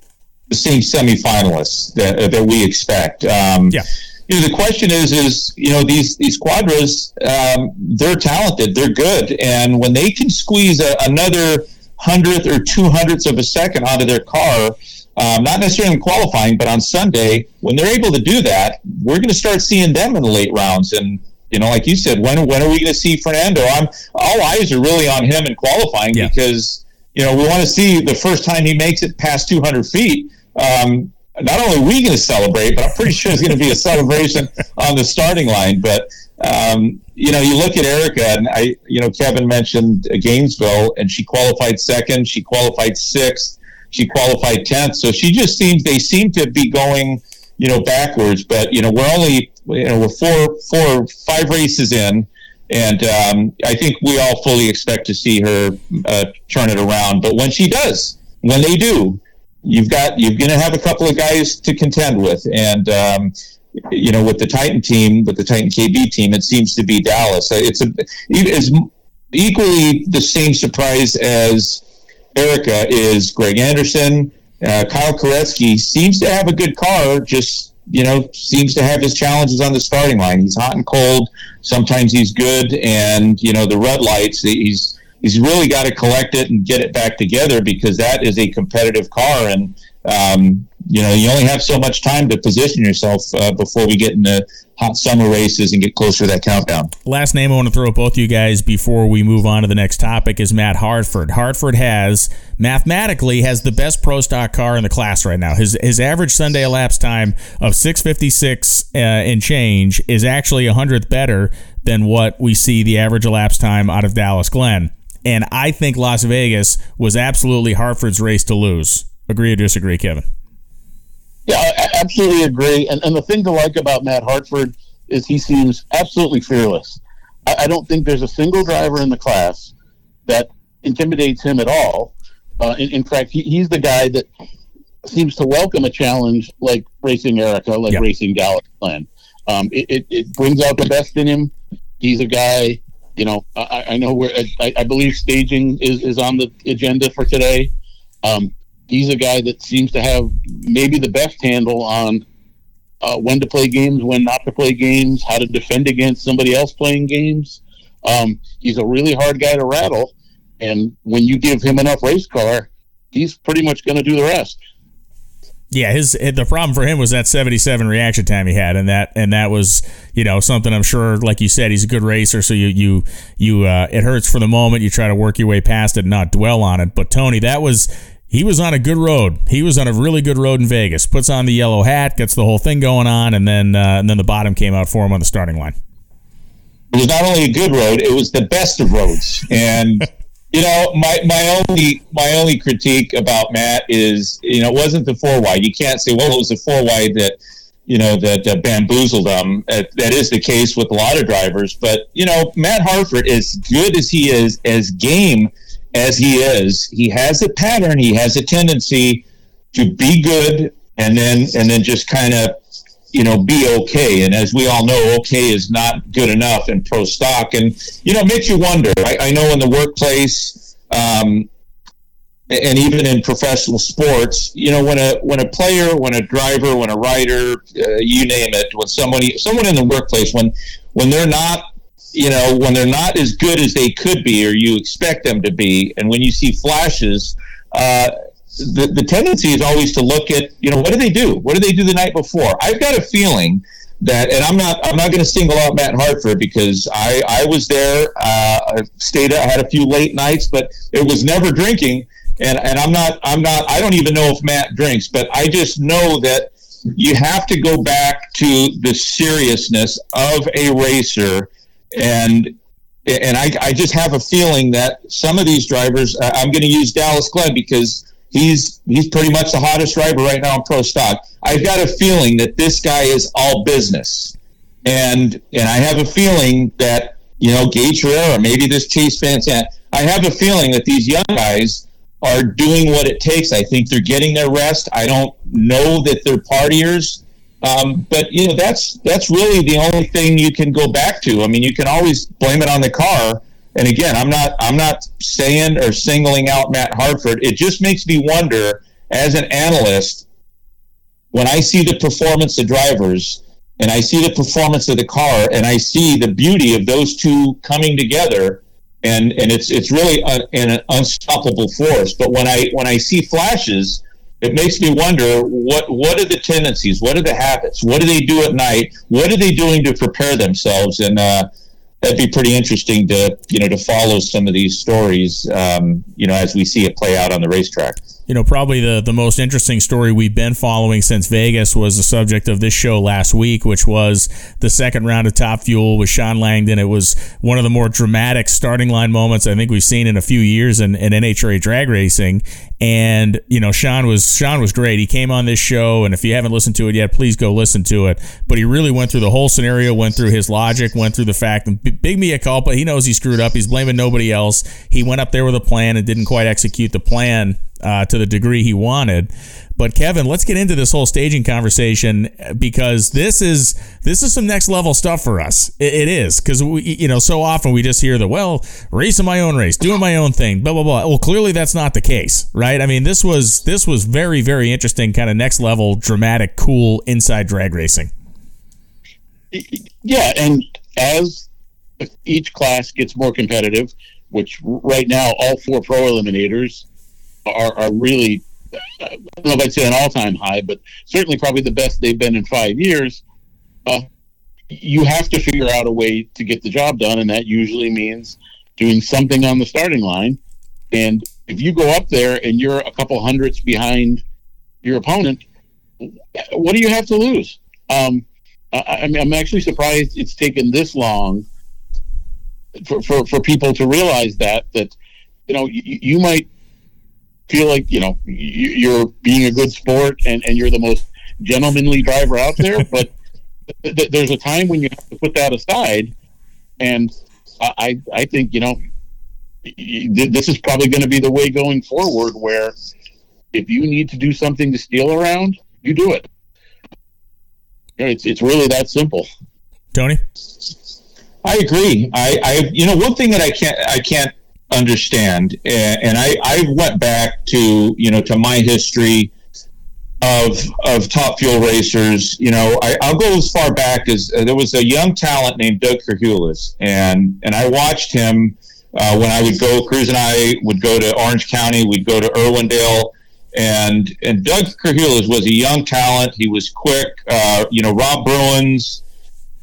the same semifinalists that, that we expect. Um, yeah. You know, the question is, is you know these these Cuadras, um, they're talented, they're good, and when they can squeeze a, another hundredth or two hundredths of a second out of their car, um, not necessarily in qualifying, but on Sunday, when they're able to do that, we're going to start seeing them in the late rounds. And you know, like you said, when when are we going to see Fernando? I'm all eyes are really on him in qualifying yeah. because you know we want to see the first time he makes it past 200 feet. Um, not only are we going to celebrate, but I'm pretty sure it's going to be a celebration on the starting line. But um, you know, you look at Erica, and I, you know, Kevin mentioned Gainesville, and she qualified second. She qualified sixth she qualified 10th. So she just seems, they seem to be going, you know, backwards. But, you know, we're only, you know, we're four, four, five races in. And um, I think we all fully expect to see her uh, turn it around. But when she does, when they do, you've got, you're going to have a couple of guys to contend with. And, um, you know, with the Titan team, with the Titan KB team, it seems to be Dallas. It's a, it's equally the same surprise as Erica is Greg Anderson. Uh, Kyle Koretsky seems to have a good car, just you know, seems to have his challenges on the starting line. He's hot and cold. Sometimes he's good, and you know the red lights. He's he's really got to collect it and get it back together because that is a competitive car, and um, you know, you only have so much time to position yourself uh, before we get into hot summer races and get closer to that countdown. Last name I want to throw at both you guys before we move on to the next topic is Matt Hartford. Hartford has mathematically has the best pro stock car in the class right now. His his average Sunday elapsed time of 656 uh, and change is actually a hundredth better than what we see the average elapsed time out of Dallas Glenn. And I think Las Vegas was absolutely Hartford's race to lose. Agree or disagree, Kevin? Yeah, absolutely agree. And and the thing to like about Matt Hartford is he seems absolutely fearless. I, I don't think there's a single driver in the class that intimidates him at all. Uh, in, in, fact, he, he's the guy that seems to welcome a challenge like racing Erica, like yep. racing Dallas Glenn. Um, it, it, it, brings out the best in him. He's a guy, you know, I, I know where I, I, believe staging is, is on the agenda for today. Um, he's a guy that seems to have maybe the best handle on uh, when to play games, when not to play games, how to defend against somebody else playing games. Um, he's a really hard guy to rattle, and when you give him enough race car, he's pretty much going to do the rest. Yeah, his the problem for him was that 77 reaction time he had, and that and that was you know something I'm sure, like you said, he's a good racer, so you you you uh, it hurts for the moment. You try to work your way past it, and not dwell on it. But Tony, that was he was on a good road. He was on a really good road in Vegas. Puts on the yellow hat, gets the whole thing going on, and then uh, and then the bottom came out for him on the starting line. It was not only a good road; it was the best of roads. And you know, my my only my only critique about Matt is you know it wasn't the four wide. You can't say well it was the four wide that you know that uh, bamboozled him. Uh, that is the case with a lot of drivers. But you know, Matt Hartford, as good as he is, as game as he is, he has a pattern. He has a tendency to be good and then and then just kind of you know be okay. And as we all know, okay is not good enough in pro stock. And you know, it makes you wonder. I, I know in the workplace. Um, and even in professional sports, you know, when a when a player, when a driver, when a rider, uh, you name it, when somebody, someone in the workplace, when when they're not you know, when they're not as good as they could be or you expect them to be, and when you see flashes, uh, the, the tendency is always to look at, you know, what did they do? What did they do the night before? I've got a feeling that, and I'm not, I'm not going to single out Matt Hartford because I, I was there, uh, I stayed, I had a few late nights, but it was never drinking. And, and I'm not, I'm not, I don't even know if Matt drinks, but I just know that you have to go back to the seriousness of a racer and and I, I just have a feeling that some of these drivers, I'm going to use Dallas Glenn because he's he's pretty much the hottest driver right now in pro stock. I've got a feeling that this guy is all business, and and I have a feeling that you know Gaige Herrera, maybe this Chase Van. I have a feeling that these young guys are doing what it takes. I think they're getting their rest. I don't know that they're partiers. Um, but you know that's that's really the only thing you can go back to. I mean, you can always blame it on the car. And again, I'm not I'm not saying or singling out Matt Hartford. It just makes me wonder, as an analyst, when I see the performance of drivers and I see the performance of the car and I see the beauty of those two coming together and and it's it's really a, an unstoppable force but when I when I see flashes it makes me wonder what what are the tendencies? What are the habits? What do they do at night? What are they doing to prepare themselves? And uh, that'd be pretty interesting to you know to follow some of these stories um, you know as we see it play out on the racetrack you know, probably the, the most interesting story we've been following since Vegas was the subject of this show last week, which was the second round of Top Fuel with Shawn Langdon. It was one of the more dramatic starting line moments I think we've seen in a few years in, in NHRA drag racing. And you know, Shawn was Shawn was great. He came on this show, and if you haven't listened to it yet, please go listen to it. But he really went through the whole scenario, went through his logic, went through the fact that big mea culpa. He knows he screwed up. He's blaming nobody else. He went up there with a plan and didn't quite execute the plan uh, to the degree he wanted. But Kevin, let's get into this whole staging conversation because this is this is some next level stuff for us. it, it is because we you know so often we just hear the well racing my own race, doing my own thing, blah blah blah. Well, clearly that's not the case, right? I mean this was this was very very interesting, kind of next level, dramatic, cool inside drag racing. Yeah, and as each class gets more competitive, which right now all four pro eliminators are, are really, I don't know if I'd say an all time high, but certainly probably the best they've been in five years. Uh, you have to figure out a way to get the job done, and that usually means doing something on the starting line. And if you go up there and you're a couple hundredths behind your opponent, what do you have to lose? Um, I, I mean, I'm actually surprised it's taken this long for, for, for people to realize that that you know you, you might feel like you know you're being a good sport and, and you're the most gentlemanly driver out there. but th- th- there's a time when you have to put that aside, and I I think you know this is probably going to be the way going forward. Where if you need to do something to steal around, you do it. It's it's really that simple. Tony, I agree. I, I you know one thing that I can't I can't understand. And I, I went back to, you know, to my history of, of top fuel racers. You know, I, will go as far back as uh, there was a young talent named Doug Kerhulis, and, and I watched him uh, when I would go, Cruz and I would go to Orange County, we'd go to Irwindale. And, and Doug Kerhulis was a young talent. He was quick. Uh, you know, Rob Bruins,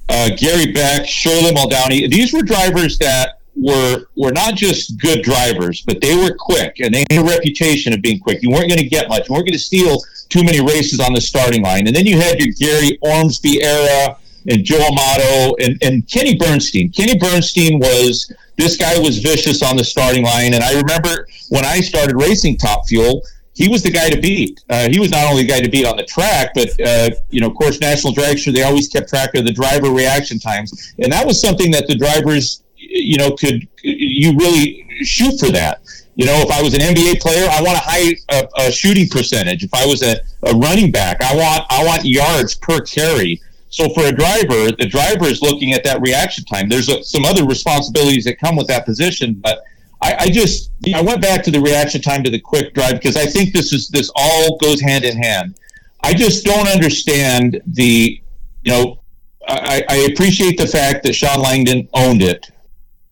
uh, Gary Beck, Shirley Muldowney. These were drivers that were were not just good drivers, but they were quick, and they had a reputation of being quick. You weren't going to get much. You weren't going to steal too many races on the starting line. And then you had your Gary Ormsby era and Joe Amato and, and Kenny Bernstein. Kenny Bernstein was this guy was vicious on the starting line. And I remember when I started racing Top Fuel, he was the guy to beat. Uh, he was not only the guy to beat on the track, but uh, you know, of course, National Dragster they always kept track of the driver reaction times, and that was something that the drivers you know, could you really shoot for that? You know, if I was an NBA player, I want a high a, a shooting percentage. If I was a, a running back, I want I want yards per carry. So for a driver, the driver is looking at that reaction time. There's a, some other responsibilities that come with that position, but I, I just you know, I went back to the reaction time to the quick drive because I think this is this all goes hand in hand. I just don't understand the you know I, I appreciate the fact that Shawn Langdon owned it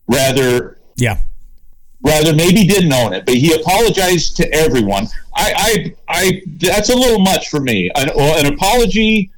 rather yeah rather maybe didn't own it but he apologized to everyone i i, I that's a little much for me an, an apology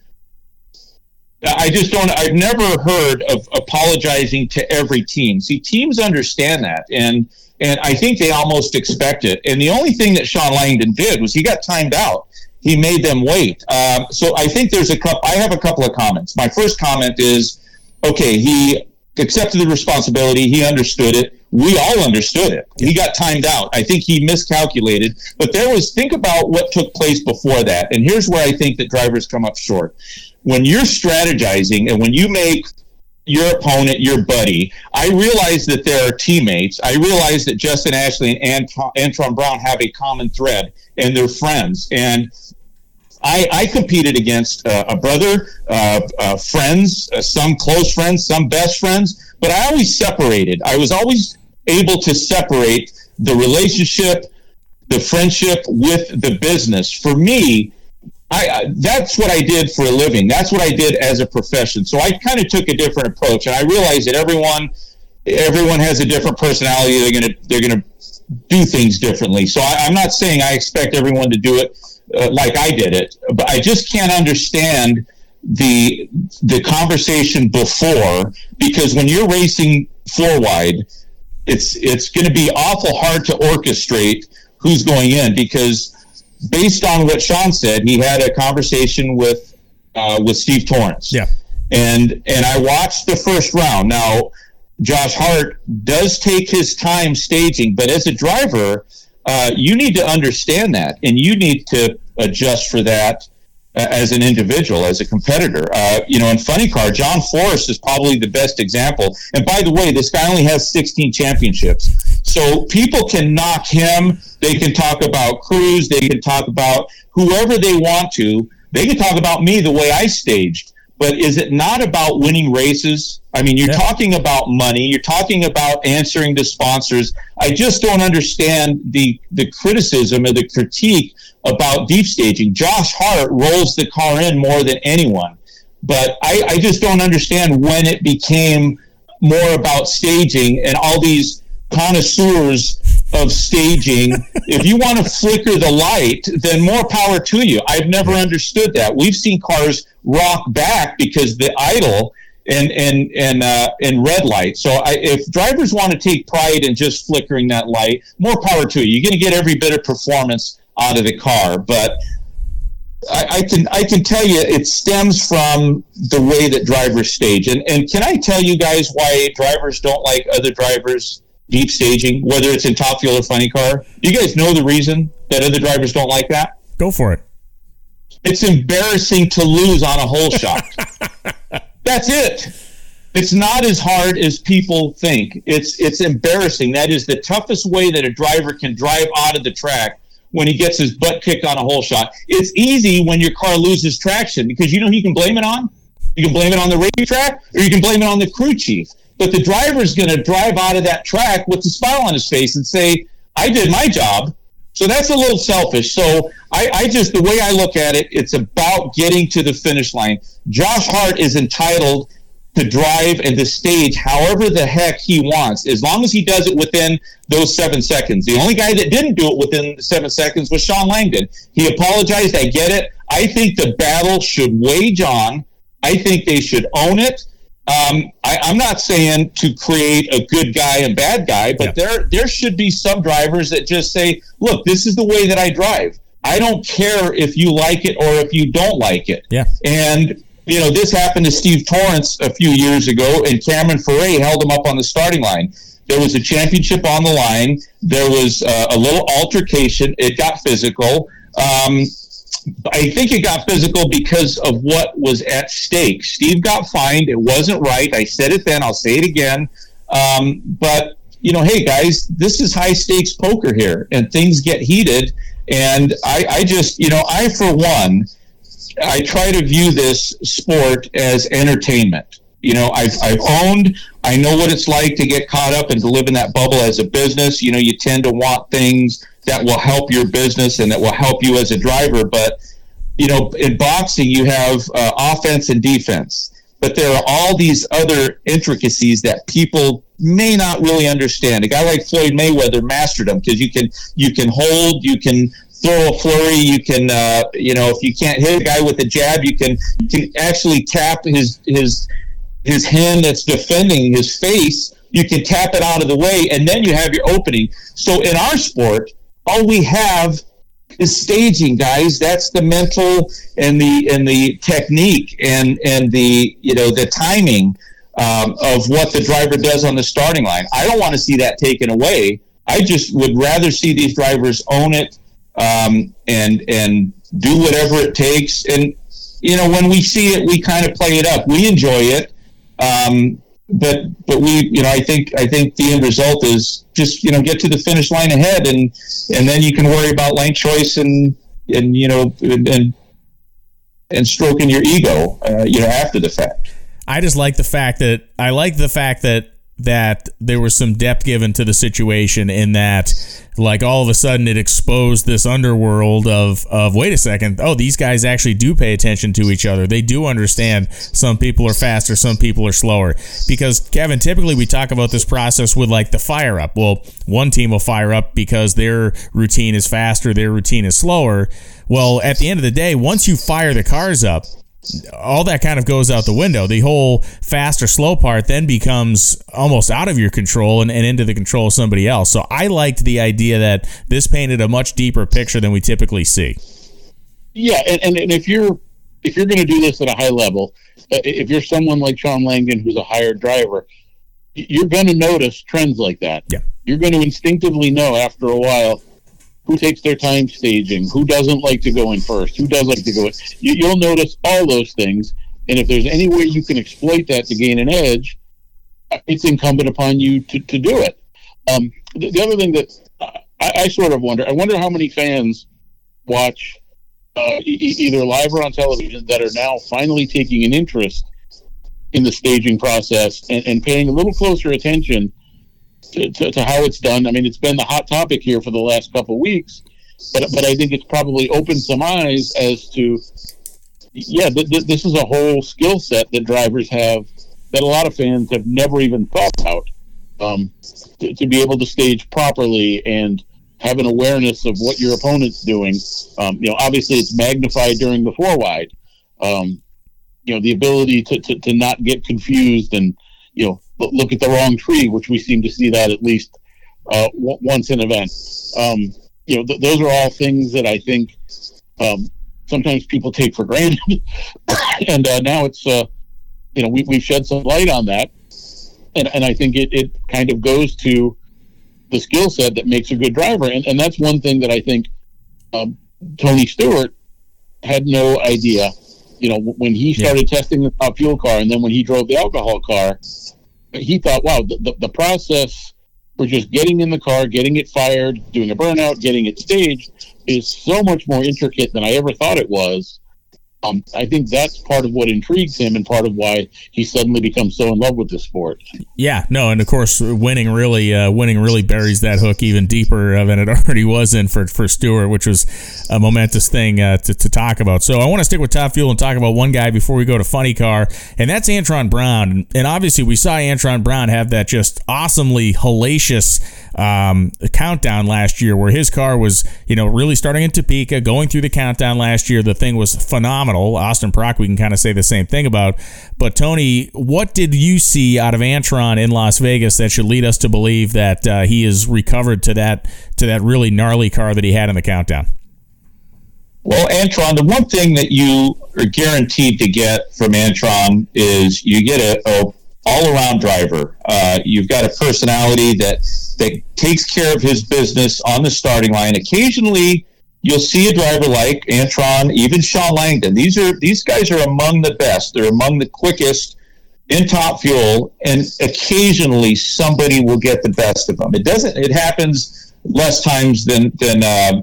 I just don't. I've never heard of apologizing to every team. See, teams understand that, and and I think they almost expect it. And the only thing that Shawn Langdon did was he got timed out. He made them wait. Um, so I think there's a couple. I have a couple of comments. My first comment is, okay, he accepted the responsibility. He understood it. We all understood it. He got timed out. I think he miscalculated. But there was, think about what took place before that. And here's where I think that drivers come up short. When you're strategizing and when you make your opponent your buddy, I realize that there are teammates. I realize that Justin Ashley and Antron Brown have a common thread and they're friends. And I, I competed against uh, a brother, uh, uh, friends, uh, some close friends, some best friends, but I always separated. I was always able to separate the relationship, the friendship with the business. For me, I, that's what I did for a living. That's what I did as a profession. So I kind of took a different approach, and I realized that everyone everyone has a different personality. They're gonna they're gonna do things differently. So I, am not saying I expect everyone to do it uh, like I did it, but I just can't understand the the conversation before because when you're racing four wide, it's it's going to be awful hard to orchestrate who's going in because based on what Shawn said, he had a conversation with uh, with Steve Torrence. Yeah, and and I watched the first round. Now, Josh Hart does take his time staging, but as a driver, uh, you need to understand that, and you need to adjust for that uh, as an individual, as a competitor. Uh, you know, in funny car, John Force is probably the best example. And by the way, this guy only has 16 championships. So people can knock him. They can talk about Cruz. They can talk about whoever they want to. They can talk about me the way I staged. But is it not about winning races? I mean, you're yeah. talking about money. You're talking about answering to sponsors. I just don't understand the the criticism or the critique about deep staging. Josh Hart rolls the car in more than anyone, but I, I just don't understand when it became more about staging and all these connoisseurs of staging. if you want to flicker the light, then more power to you. I've never understood that. We've seen cars rock back because the idle and and and uh, and red light. So I, if drivers want to take pride in just flickering that light, more power to you. You're going to get every bit of performance out of the car, but. I, I can I can tell you it stems from the way that drivers stage, and and can I tell you guys why drivers don't like other drivers deep staging, whether it's in top fuel or funny car? Do you guys know the reason that other drivers don't like that? Go for it. It's embarrassing to lose on a hole shot. That's it. It's not as hard as people think. It's it's embarrassing. That is the toughest way that a driver can drive out of the track when he gets his butt kicked on a hole shot. It's easy when your car loses traction because you know you can blame it on. You can blame it on the racetrack or you can blame it on the crew chief. But the driver's going to drive out of that track with a smile on his face and say, "I did my job." So that's a little selfish. So I, I, just, the way I look at it, it's about getting to the finish line. Josh Hart is entitled to drive and to stage however the heck he wants, as long as he does it within those seven seconds. The only guy that didn't do it within seven seconds was Shawn Langdon. He apologized. I get it. I think the battle should wage on. I think they should own it. Um, I, am not saying to create a good guy and bad guy, but yeah. there there should be some drivers that just say, "Look, this is the way that I drive. I don't care if you like it or if you don't like it." Yeah. And you know, this happened to Steve Torrence a few years ago, and Cameron Ferré held him up on the starting line. There was a championship on the line. There was uh, a little altercation. It got physical. Um, I think it got physical because of what was at stake. Steve got fined. It wasn't right. I said it then. I'll say it again. Um, but you know, hey guys, this is high stakes poker here, and things get heated. And I, I just, you know, I for one, I try to view this sport as entertainment. You know, I've, I've owned, I know what it's like to get caught up and to live in that bubble as a business. You know, you tend to want things that will help your business and that will help you as a driver. But you know, in boxing, you have uh, offense and defense, but there are all these other intricacies that people may not really understand. A guy like Floyd Mayweather mastered them because you can you can hold, you can throw a flurry, you can uh, you know if you can't hit a guy with a jab, you can you can actually tap his his his hand that's defending his face. You can tap it out of the way, and then you have your opening. So in our sport, all we have is staging, guys. That's the mental and the and the technique and and the you know the timing um, of what the driver does on the starting line. I don't want to see that taken away. I just would rather see these drivers own it um, and and do whatever it takes. And you know, when we see it, we kind of play it up. We enjoy it. Um, but but we you know I think I think the end result is just you know get to the finish line ahead and and then you can worry about lane choice and and you know and and and stroking your ego uh, you know after the fact. I just like the fact that I like the fact that that there was some depth given to the situation in that like all of a sudden it exposed this underworld of of wait a second oh these guys actually do pay attention to each other. They do understand some people are faster some people are slower. Because Kevin typically we talk about this process with like the fire up. Well one team will fire up because their routine is faster their routine is slower. Well at the end of the day once you fire the cars up all that kind of goes out the window. The whole fast or slow part then becomes almost out of your control and, and, into the control of somebody else. So I liked the idea that this painted a much deeper picture than we typically see. Yeah, and, and, and if you're if you're going to do this at a high level, uh, if you're someone like Shawn Langdon who's a hired driver, you're going to notice trends like that. Yeah. You're going to instinctively know after a while who takes their time staging, who doesn't like to go in first, who does like to go in. You, will notice all those things. And if there's any way you can exploit that to gain an edge, it's incumbent upon you to, to do it. Um, the, the, other thing that I, I, sort of wonder, I wonder how many fans watch uh, e- either live or on television that are now finally taking an interest in the staging process and, and paying a little closer attention to, to, to, how it's done. I mean, it's been the hot topic here for the last couple of weeks, but but I think it's probably opened some eyes as to yeah, th- th- this is a whole skill set that drivers have that a lot of fans have never even thought about. Um, to, to, be able to stage properly and have an awareness of what your opponent's doing. Um, you know, obviously it's magnified during the four wide. Um, you know, the ability to, to, to not get confused and, you know, look at the wrong tree, which we seem to see that at least uh, w- once an event. Um, you know, th- those are all things that I think um, sometimes people take for granted, and uh, now it's uh, you know we, we've shed some light on that, and and I think it, it kind of goes to the skill set that makes a good driver, and and that's one thing that I think um, Tony Stewart had no idea. You know, when he started yeah. testing the top fuel car, and then when he drove the alcohol car, he thought, wow, the, the, the process for just getting in the car, getting it fired, doing a burnout, getting it staged is so much more intricate than I ever thought it was. Um, I think that's part of what intrigues him and part of why he suddenly becomes so in love with the sport. Yeah, no, and of course, winning really, uh, winning really buries that hook even deeper uh, than it already was in for for Stewart, which was a momentous thing uh, to, to talk about. So I want to stick with Top Fuel and talk about one guy before we go to Funny Car, and that's Antron Brown. And obviously, we saw Antron Brown have that just awesomely hellacious um, countdown last year, where his car was, you know, really starting in Topeka, going through the countdown last year. The thing was phenomenal. Austin Prock, we can kind of say the same thing about. But Tony, what did you see out of Antron in Las Vegas that should lead us to believe that uh, he is recovered to that to that really gnarly car that he had in the countdown? Well, Antron, the one thing that you are guaranteed to get from Antron is you get a, a all around driver. Uh, you've got a personality that that takes care of his business on the starting line. Occasionally, you'll see a driver like Antron, even Shawn Langdon. These are these guys are among the best. They're among the quickest in top fuel, and occasionally somebody will get the best of them. It doesn't. It happens less times than than. Uh,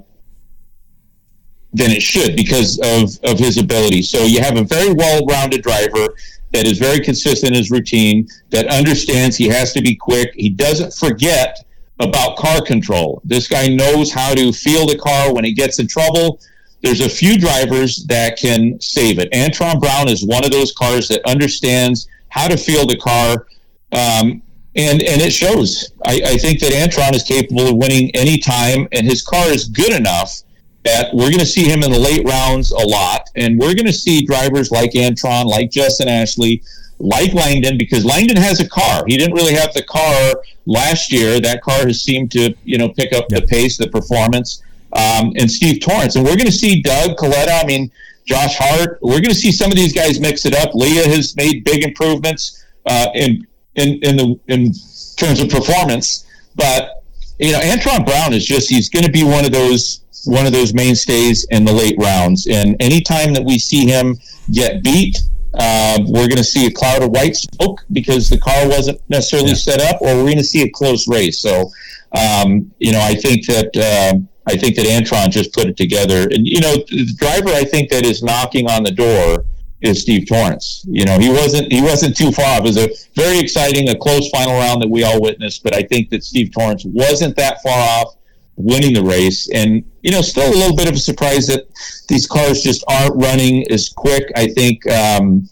than it should because of, of his ability. So you have a very well rounded driver that is very consistent in his routine, that understands he has to be quick. He doesn't forget about car control. This guy knows how to feel the car when he gets in trouble. There's a few drivers that can save it. Antron Brown is one of those cars that understands how to feel the car. Um, and, and it shows. I, I think that Antron is capable of winning any time, and his car is good enough that we're going to see him in the late rounds a lot, and we're going to see drivers like Antron, like Justin Ashley, like Langdon, because Langdon has a car. He didn't really have the car last year. That car has seemed to, you know, pick up yep. the pace, the performance, um, and Steve Torrence. And we're going to see Doug Kalitta. I mean, Josh Hart. We're going to see some of these guys mix it up. Leah has made big improvements uh, in in in the in terms of performance, but you know, Antron Brown is just he's going to be one of those one of those mainstays in the late rounds. And anytime that we see him get beat, uh, we're going to see a cloud of white smoke because the car wasn't necessarily yeah. set up, or we're going to see a close race. So, um, you know, I think that uh, I think that Antron just put it together, and you know, the driver I think that is knocking on the door is Steve Torrence. You know, he wasn't he wasn't too far. Off. It was a very exciting, a close final round that we all witnessed. But I think that Steve Torrence wasn't that far off winning the race. And you know, still a little bit of a surprise that these cars just aren't running as quick. I think um,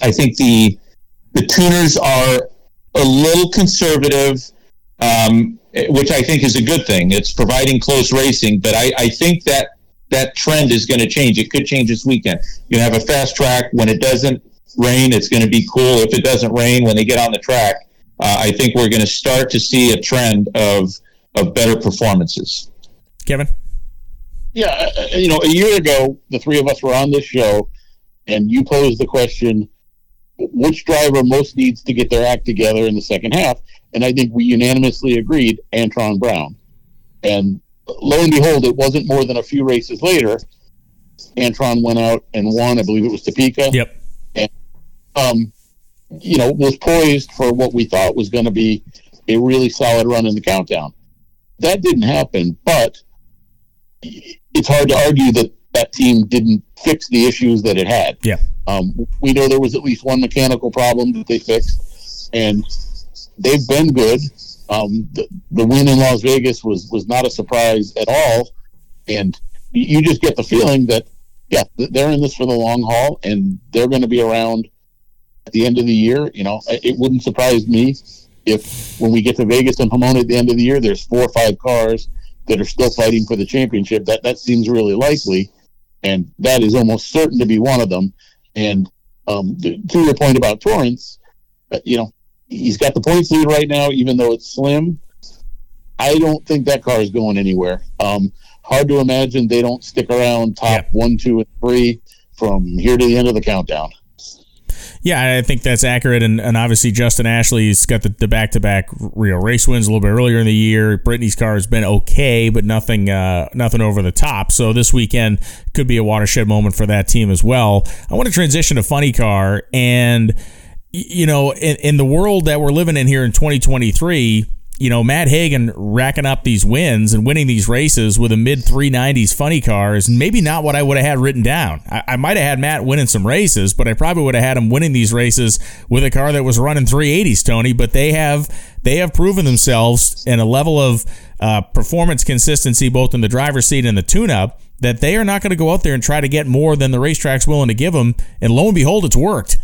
I think the the tuners are a little conservative. Um, which I think is a good thing. It's providing close racing, but I, I think that that trend is going to change. It could change this weekend. You have a fast track when it doesn't rain. It's going to be cool. If it doesn't rain when they get on the track, uh, I think we're going to start to see a trend of of better performances. Kevin, yeah, uh, uh, you know, a year ago, the three of us were on this show, and you posed the question: which driver most needs to get their act together in the second half? And I think we unanimously agreed Antron Brown. And lo and behold, it wasn't more than a few races later. Antron went out and won. I believe it was Topeka. Yep. And, um, you know, was poised for what we thought was going to be a really solid run in the countdown. That didn't happen, but it's hard to argue that that team didn't fix the issues that it had. Yeah. Um, we know there was at least one mechanical problem that they fixed, and they've been good. Um, the, the win in Las Vegas was was not a surprise at all, and you just get the feeling that yeah, they're in this for the long haul, and they're going to be around at the end of the year. You know, it wouldn't surprise me if when we get to Vegas and Pomona at the end of the year, there's four or five cars that are still fighting for the championship. That that seems really likely, and that is almost certain to be one of them. And um, to your point about Torrence, uh, you know, he's got the points lead right now, even though it's slim. I don't think that car is going anywhere. Um, hard to imagine they don't stick around top yeah. one, two, and three from here to the end of the countdown. Yeah, I think that's accurate. And, and obviously, Justin Ashley's got the back to back real race wins a little bit earlier in the year. Brittany's car has been okay, but nothing uh, nothing over the top. So this weekend could be a watershed moment for that team as well. I want to transition to Funny Car. And you know, in, in the world that we're living in here in 2023, you know, Matt Hagan racking up these wins and winning these races with a mid 390s funny car is maybe not what I would have had written down. I, I might have had Matt winning some races, but I probably would have had him winning these races with a car that was running 380s, Tony. But they have they have proven themselves in a level of uh, performance consistency, both in the driver's seat and the tune-up, that they are not going to go out there and try to get more than the racetrack's willing to give them. And lo and behold, it's worked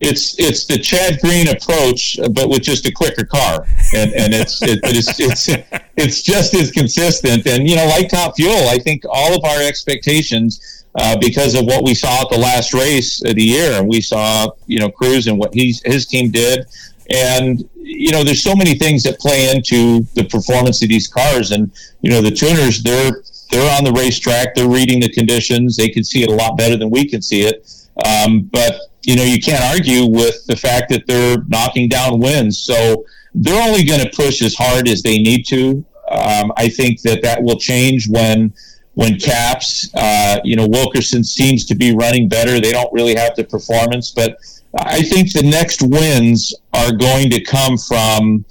it's it's the Chad Green approach, but with just a quicker car, and and it's it, it's it's it's just as consistent. And you know, like Top Fuel, I think all of our expectations, uh, because of what we saw at the last race of the year, and we saw you know Cruz and what he's his team did, and you know, there's so many things that play into the performance of these cars, and you know, the tuners they're they're on the racetrack, they're reading the conditions, they can see it a lot better than we can see it. Um, but you know, you can't argue with the fact that they're knocking down wins. So they're only going to push as hard as they need to. Um, I think that that will change when when Capps, uh, you know, Wilkerson seems to be running better. They don't really have the performance, but I think the next wins are going to come from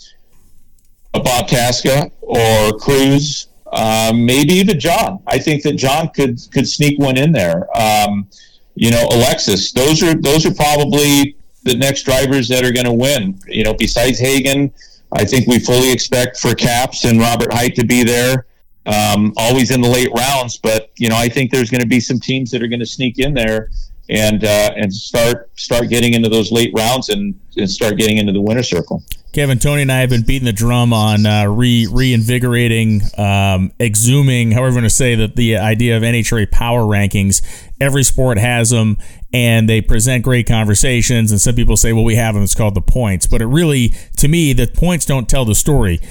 a Bob Tasca or Cruz, um, maybe even John. I think that John could could sneak one in there. Um, you know, Alexis. Those are those are probably the next drivers that are going to win. You know, besides Hagan, I think we fully expect for Capps and Robert Hight to be there. Um, always in the late rounds, but you know, I think there's going to be some teams that are going to sneak in there and uh, and start start getting into those late rounds and, and start getting into the winner circle. Kevin, Tony, and I have been beating the drum on uh, re reinvigorating, um, exhuming, however you to say that the idea of NHRA power rankings. Every sport has them, and they present great conversations. And some people say, "Well, we have them. It's called the points." But it really, to me, the points don't tell the story.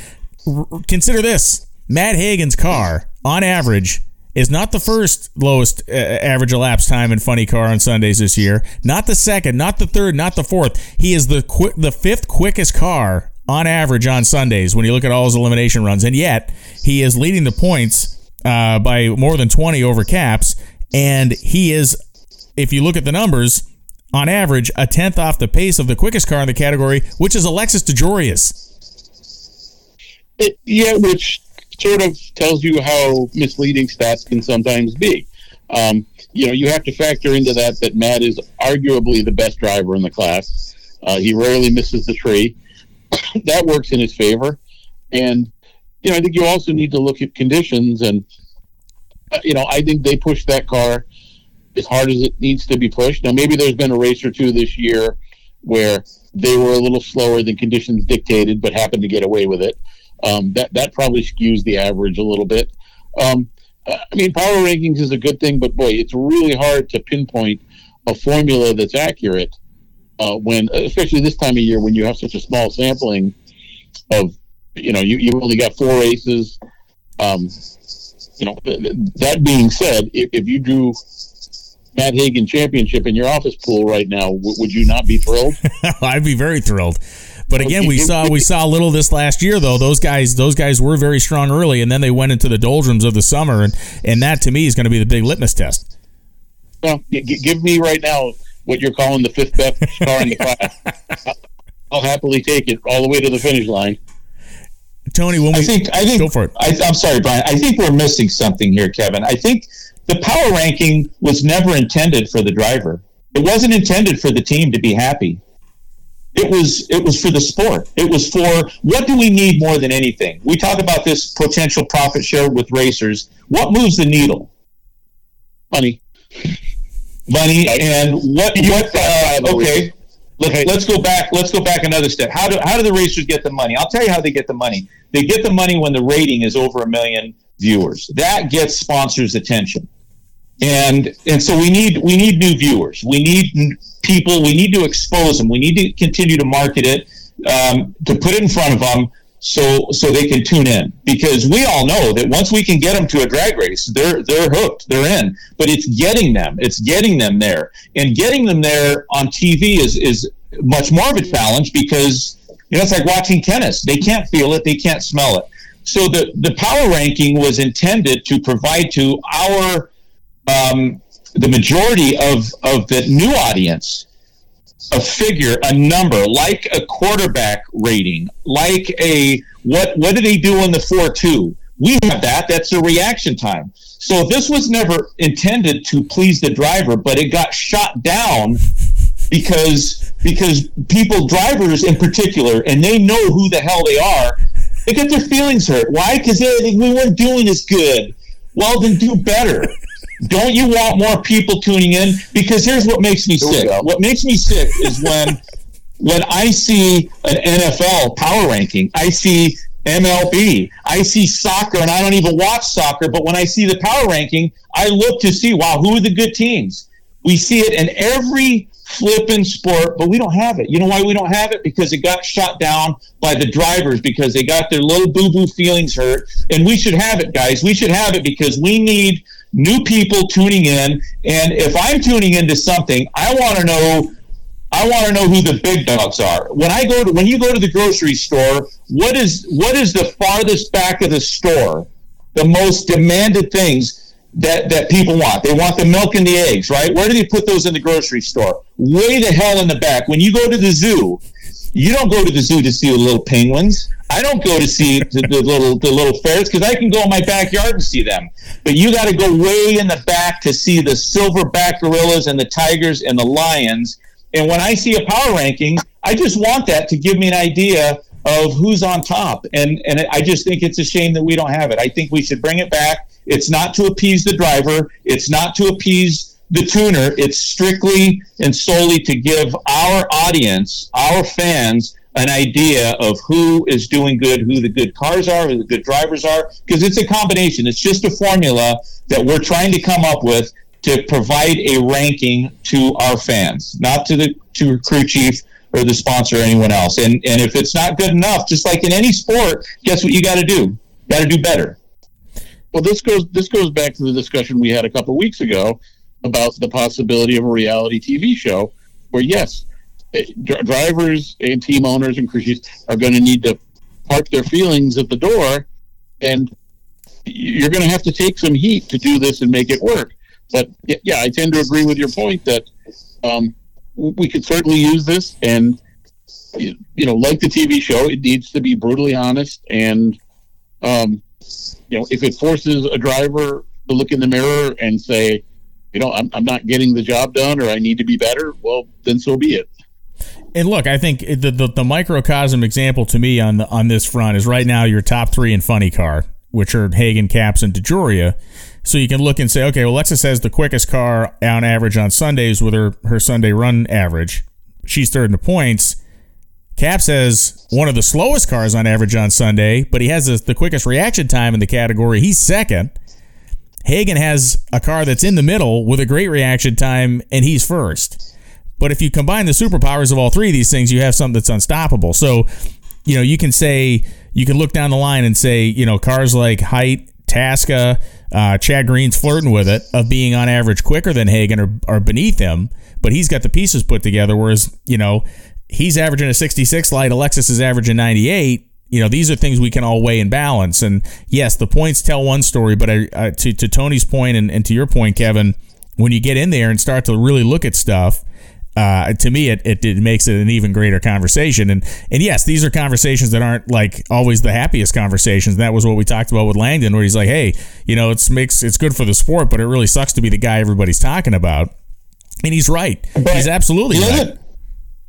R- consider this: Matt Hagan's car, on average, is not the first lowest uh, average elapsed time in funny car on Sundays this year. Not the second, not the third, not the fourth. He is the qu- the fifth quickest car on average on Sundays when you look at all his elimination runs, and yet he is leading the points uh, by more than 20 over Capps, and he is, if you look at the numbers, on average a tenth off the pace of the quickest car in the category, which is Alexis DeJoria. It, yeah, which sort of tells you how misleading stats can sometimes be. Um, you know, you have to factor into that that Matt is arguably the best driver in the class. Uh, he rarely misses the tree. that works in his favor. And, you know, I think you also need to look at conditions. And, uh, you know, I think they pushed that car as hard as it needs to be pushed. Now, maybe there's been a race or two this year where they were a little slower than conditions dictated, but happened to get away with it. Um, that that probably skews the average a little bit. Um, I mean, power rankings is a good thing, but boy, it's really hard to pinpoint a formula that's accurate uh, when, especially this time of year, when you have such a small sampling of, you know, you you only got four races. Um, you know, that being said, if, if you drew Matt Hagan championship in your office pool right now, w- would you not be thrilled? I'd be very thrilled. But again, we saw we saw a little this last year though. Those guys those guys were very strong early, and then they went into the doldrums of the summer, and and that to me is going to be the big litmus test. Well, g- give me right now what you're calling the fifth best car in the class. I'll happily take it all the way to the finish line. Tony, when we I think I think go for it. I, I'm sorry, Brian. I think we're missing something here, Kevin. I think the power ranking was never intended for the driver. It wasn't intended for the team to be happy. It was it was for the sport. It was for what do we need more than anything? We talk about this potential profit share with racers. What moves the needle? Money. Money and what what uh, okay. Let's, let's go back. Let's go back another step. How do how do the racers get the money? I'll tell you how they get the money. They get the money when the rating is over a million viewers. That gets sponsors' attention and and so we need we need new viewers we need people we need to expose them. We need to continue to market it um, to put it in front of them so so they can tune in. Because we all know that once we can get them to a drag race they're they're hooked. They're in. But it's getting them. It's getting them there. And getting them there on tv is is much more of a challenge because you know it's like watching tennis. They can't feel it. They can't smell it. So the the power ranking was intended to provide to our um, the majority of, of the new audience a figure, a number, like a quarterback rating, like a what what did he do in the four two? We have that. That's a reaction time. So this was never intended to please the driver, but it got shot down because because people drivers in particular, and they know who the hell they are, they get their feelings hurt. Why? Because they we weren't doing as good. Well, then do better. Don't you want more people tuning in? Because here's what makes me sick. What makes me sick is when when I see an NFL power ranking, I see MLB, I see soccer, and I don't even watch soccer. But when I see the power ranking, I look to see, wow, who are the good teams? We see it in every flipping sport, but we don't have it. You know why we don't have it? Because it got shot down by the drivers because they got their little boo boo feelings hurt. And we should have it, guys. We should have it because we need new people tuning in. And if I'm tuning into something, I want to know. I want to know who the big dogs are. When I go to when you go to the grocery store, what is what is the farthest back of the store? The most demanded things that that people want. They want the milk and the eggs, right? Where do they put those in the grocery store? Way the hell in the back. When you go to the zoo, you don't go to the zoo to see the little penguins. I don't go to see the, the little the little ferrets because I can go in my backyard and see them. But you got to go way in the back to see the silverback gorillas and the tigers and the lions. And when I see a power ranking, I just want that to give me an idea of who's on top. And and I just think it's a shame that we don't have it. I think we should bring it back. It's not to appease the driver. It's not to appease the tuner. It's strictly and solely to give our audience, our fans, an idea of who is doing good, who the good cars are, who the good drivers are, because it's a combination. It's just a formula that we're trying to come up with to provide a ranking to our fans, not to the to crew chief or the sponsor or anyone else. And and if it's not good enough, just like in any sport, guess what you got to do? Got to do better. Well, this goes this goes back to the discussion we had a couple weeks ago about the possibility of a reality TV show, where yes, eh, dr- drivers and team owners and crew chiefs are going to need to park their feelings at the door, and you're going to have to take some heat to do this and make it work. But yeah, I tend to agree with your point that um, we could certainly use this, and you know, like the TV show, it needs to be brutally honest and. Um, you know, if it forces a driver to look in the mirror and say, you know, I'm, I'm not getting the job done or I need to be better, well, then so be it. And look, I think the, the, the microcosm example to me on the, on this front is right now your top three in funny car, which are Hagan, Capps, and DeJoria. So you can look and say, okay, well, Alexis has the quickest car on average on Sundays with her, her Sunday run average. She's third in the points. Cap has one of the slowest cars on average on Sunday, but he has the quickest reaction time in the category. He's second. Hagan has a car that's in the middle with a great reaction time, and he's first. But if you combine the superpowers of all three of these things, you have something that's unstoppable. So, you know, you can say, you can look down the line and say, you know, cars like Hight, Tasca, uh, Chad Green's flirting with it of being on average quicker than Hagan or, or beneath him, but he's got the pieces put together. Whereas, you know, he's averaging a 66 light, Alexis is averaging 98. You know, these are things we can all weigh and balance. And yes, the points tell one story, but I, uh, to, to Tony's point and, and to your point, Kevin, when you get in there and start to really look at stuff, uh, to me, it, it, it, makes it an even greater conversation. And and yes, these are conversations that aren't like always the happiest conversations. That was what we talked about with Langdon, where he's like, hey, you know, it's makes it's good for the sport, but it really sucks to be the guy everybody's talking about. And he's right. But he's absolutely right.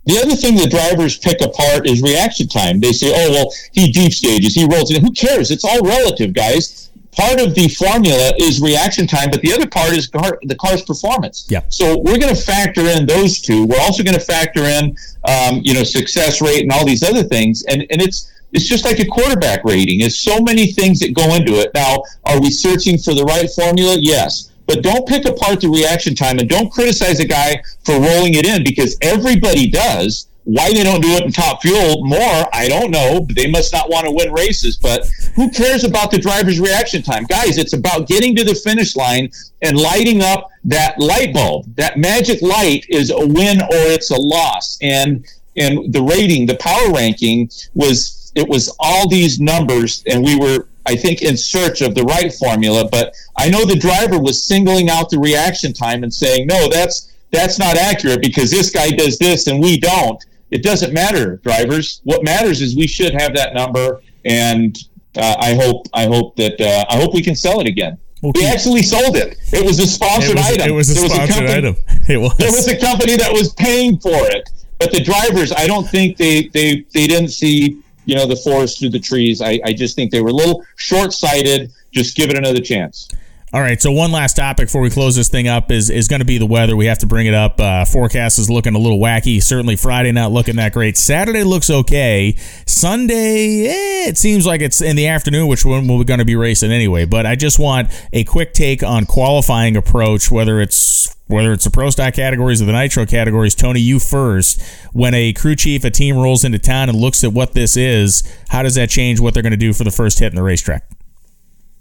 The other thing the drivers pick apart is reaction time. They say, oh, well, he deep stages, he rolls it. Who cares? It's all relative, guys part of the formula is reaction time, but the other part is car, the car's performance. Yeah. So we're going to factor in those two. We're also going to factor in, um, you know, success rate and all these other things. And and it's it's just like a quarterback rating. There's so many things that go into it. Now, are we searching for the right formula? Yes. But don't pick apart the reaction time and don't criticize a guy for rolling it in because everybody does. Why they don't do it in top fuel more, I don't know. They must not want to win races. But who cares about the driver's reaction time? Guys, it's about getting to the finish line and lighting up that light bulb. That magic light is a win or it's a loss. And and the rating, the power ranking was it was all these numbers and we were I think in search of the right formula, but I know the driver was singling out the reaction time and saying, "No, that's that's not accurate because this guy does this and we don't." it doesn't matter, drivers. What matters is we should have that number, and uh, I hope I hope that uh, I hope we can sell it again. we actually sold it. It was a sponsored it was, item. It was a sponsored was a company, item. It was. There was a company that was paying for it, but the drivers, I don't think they they they didn't see you know the forest through the trees. I, I just think they were a little short sighted. Just give it another chance. All right, so one last topic before we close this thing up is is going to be the weather. We have to bring it up. Uh, forecast is looking a little wacky. Certainly Friday not looking that great. Saturday looks okay. Sunday, eh, it seems like it's in the afternoon, which one we're going to be racing anyway. But I just want a quick take on qualifying approach, whether it's whether it's the pro stock categories or the nitro categories. Tony, you first. When a crew chief, a team rolls into town and looks at what this is, how does that change what they're going to do for the first hit in the racetrack?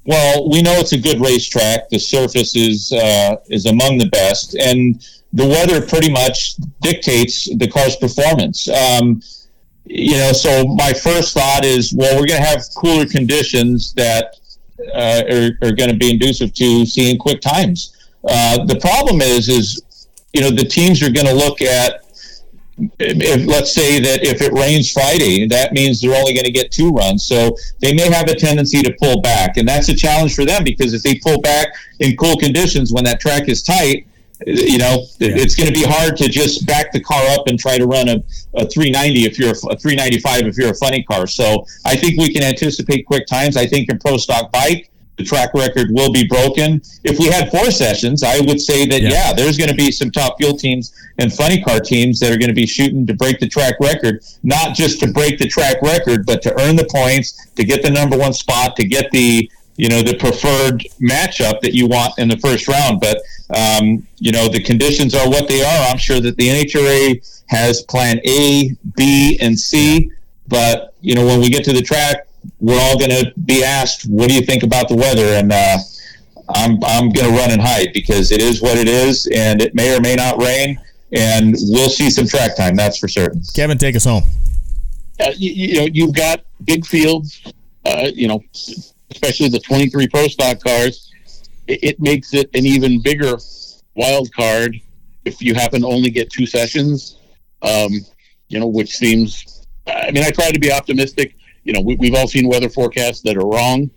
Well, we know it's a good racetrack. The surface is uh, is among the best, and the weather pretty much dictates the car's performance. Um, you know, so my first thought is, well, we're going to have cooler conditions that uh, are, are going to be inducive to seeing quick times. Uh, the problem is, is you know, the teams are going to look at if, let's say that if it rains Friday, that means they're only going to get two runs. So they may have a tendency to pull back, and that's a challenge for them because if they pull back in cool conditions when that track is tight, you know, yeah. it's going to be hard to just back the car up and try to run a, a 390 if you're a, a 395 if you're a funny car. So I think we can anticipate quick times. I think in pro stock bike, the track record will be broken. If we had four sessions, I would say that yeah, yeah there's going to be some top fuel teams and funny car teams that are going to be shooting to break the track record, not just to break the track record, but to earn the points, to get the number one spot, to get the you know the preferred matchup that you want in the first round. But um, you know the conditions are what they are. I'm sure that the NHRA has Plan A, B, and C. But you know when we get to the track, we're all going to be asked, "What do you think about the weather?" And uh, I'm I'm going to run and hide because it is what it is, and it may or may not rain, and we'll see some track time. That's for certain. Kevin, take us home. Uh, you, you, know, you've got big fields. Uh, you know, especially the 23 Pro Stock cars. It, it makes it an even bigger wild card if you happen to only get two sessions. Um, you know, which seems. I mean, I try to be optimistic you know, we, have all seen weather forecasts that are wrong.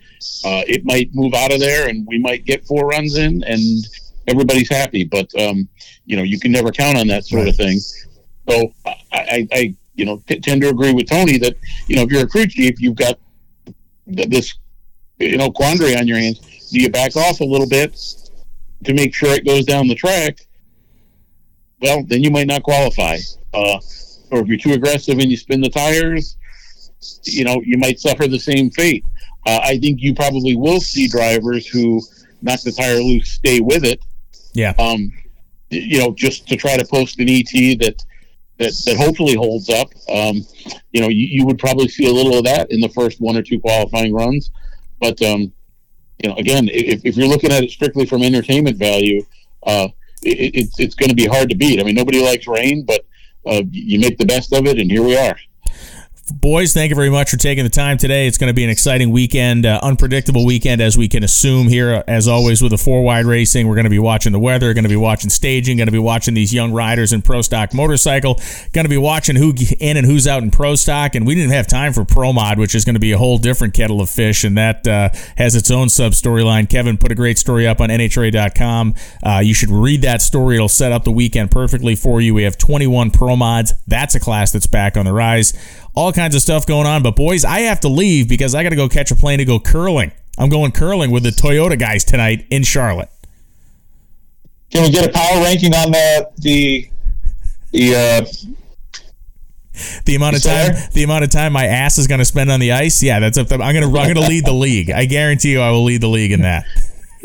Uh, it might move out of there, and we might get four runs in, and everybody's happy. But um, you know, you can never count on that sort right. of thing. So I, I, I you know, t- tend to agree with Tony that you know if you're a crew chief, you've got this you know quandary on your hands. Do you back off a little bit to make sure it goes down the track? Well, then you might not qualify. Uh, or if you're too aggressive and you spin the tires, you know you might suffer the same fate. Uh, I think you probably will see drivers who knock the tire loose, stay with it. Yeah. Um, you know, just to try to post an ET that that, that hopefully holds up. Um, you know, you, you, would probably see a little of that in the first one or two qualifying runs. But um, you know, again, if, if you're looking at it strictly from entertainment value, uh, it, it's it's going to be hard to beat. I mean, nobody likes rain, but uh, you make the best of it, and here we are boys, thank you very much for taking the time today. It's going to be an exciting weekend, uh, unpredictable weekend, as we can assume here. As always, with the four wide racing, we're going to be watching the weather, going to be watching staging, going to be watching these young riders in pro stock motorcycle, going to be watching who in and who's out in pro stock. And we didn't have time for pro mod, which is going to be a whole different kettle of fish, and that uh, has its own sub storyline. Kevin put a great story up on NHRA.com. Uh, you should read that story; it'll set up the weekend perfectly for you. We have 21 pro mods. That's a class that's back on the rise all kinds of stuff going on. But boys, I have to leave because I got to go catch a plane to go curling. I'm going curling with the Toyota guys tonight in Charlotte. Can we get a power ranking on the the the uh, the amount of time the amount of time my ass is going to spend on the ice? Yeah, that's up. I'm going to I'm going to lead the league. I guarantee you, I will lead the league in that.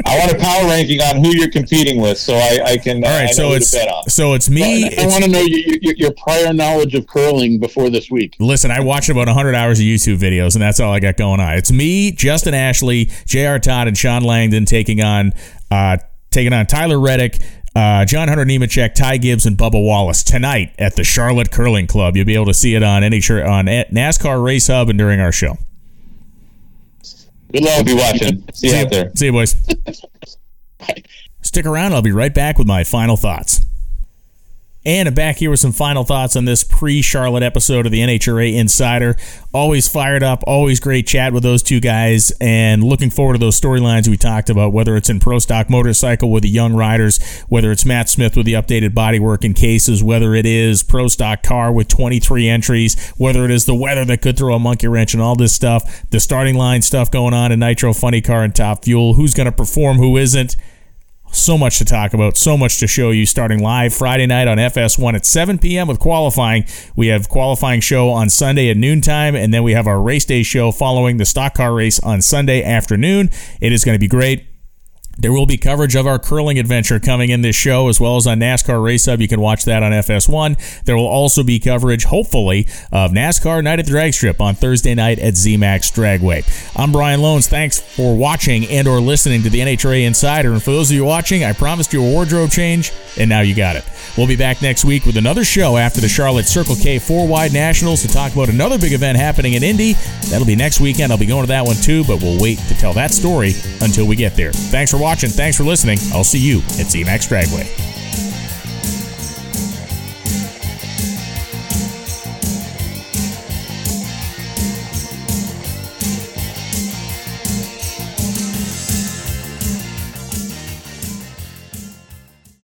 I want a power ranking on who you're competing with, so I, I can. All right, so it's so it's me. I, I want to know your, your, your, prior knowledge of curling before this week. Listen, I watched about 100 hours of YouTube videos, and that's all I got going on. It's me, Justin Ashley, J.R. Todd, and Shawn Langdon taking on uh, taking on Tyler Reddick. Uh, John Hunter Nemechek, Ty Gibbs, and Bubba Wallace tonight at the Charlotte Curling Club. You'll be able to see it on NHR, on NASCAR Race Hub and during our show. Good luck. We'll be watching. See, See you out there. See you, boys. Stick around. I'll be right back with my final thoughts. And back here with some final thoughts on this pre Charlotte episode of the NHRA Insider. Always fired up, always great chat with those two guys, and looking forward to those storylines we talked about, whether it's in Pro Stock Motorcycle with the young riders, whether it's Matt Smith with the updated bodywork and cases, whether it is Pro Stock Car with 23 entries, whether it is the weather that could throw a monkey wrench and all this stuff, the starting line stuff going on in Nitro Funny Car and Top Fuel, who's going to perform, who isn't so much to talk about, so much to show you starting live Friday night on FS1 at 7 p.m. with qualifying. We have qualifying show on Sunday at noontime, and then we have our race day show following the stock car race on Sunday afternoon. It is going to be great. There will be coverage of our curling adventure coming in this show, as well as on NASCAR Race Hub. You can watch that on FS1. There will also be coverage, hopefully, of NASCAR Night at the Drag Strip on Thursday night at ZMAX Dragway. I'm Brian Lohnes. Thanks for watching and or listening to the NHRA Insider. And for those of you watching, I promised you a wardrobe change, and now you got it. We'll be back next week with another show after the Charlotte Circle K 4 Wide Nationals to talk about another big event happening in Indy. That'll be next weekend. I'll be going to that one too, but we'll wait to tell that story until we get there. Thanks for watching watching. Thanks for listening. I'll see you at ZMAX Dragway.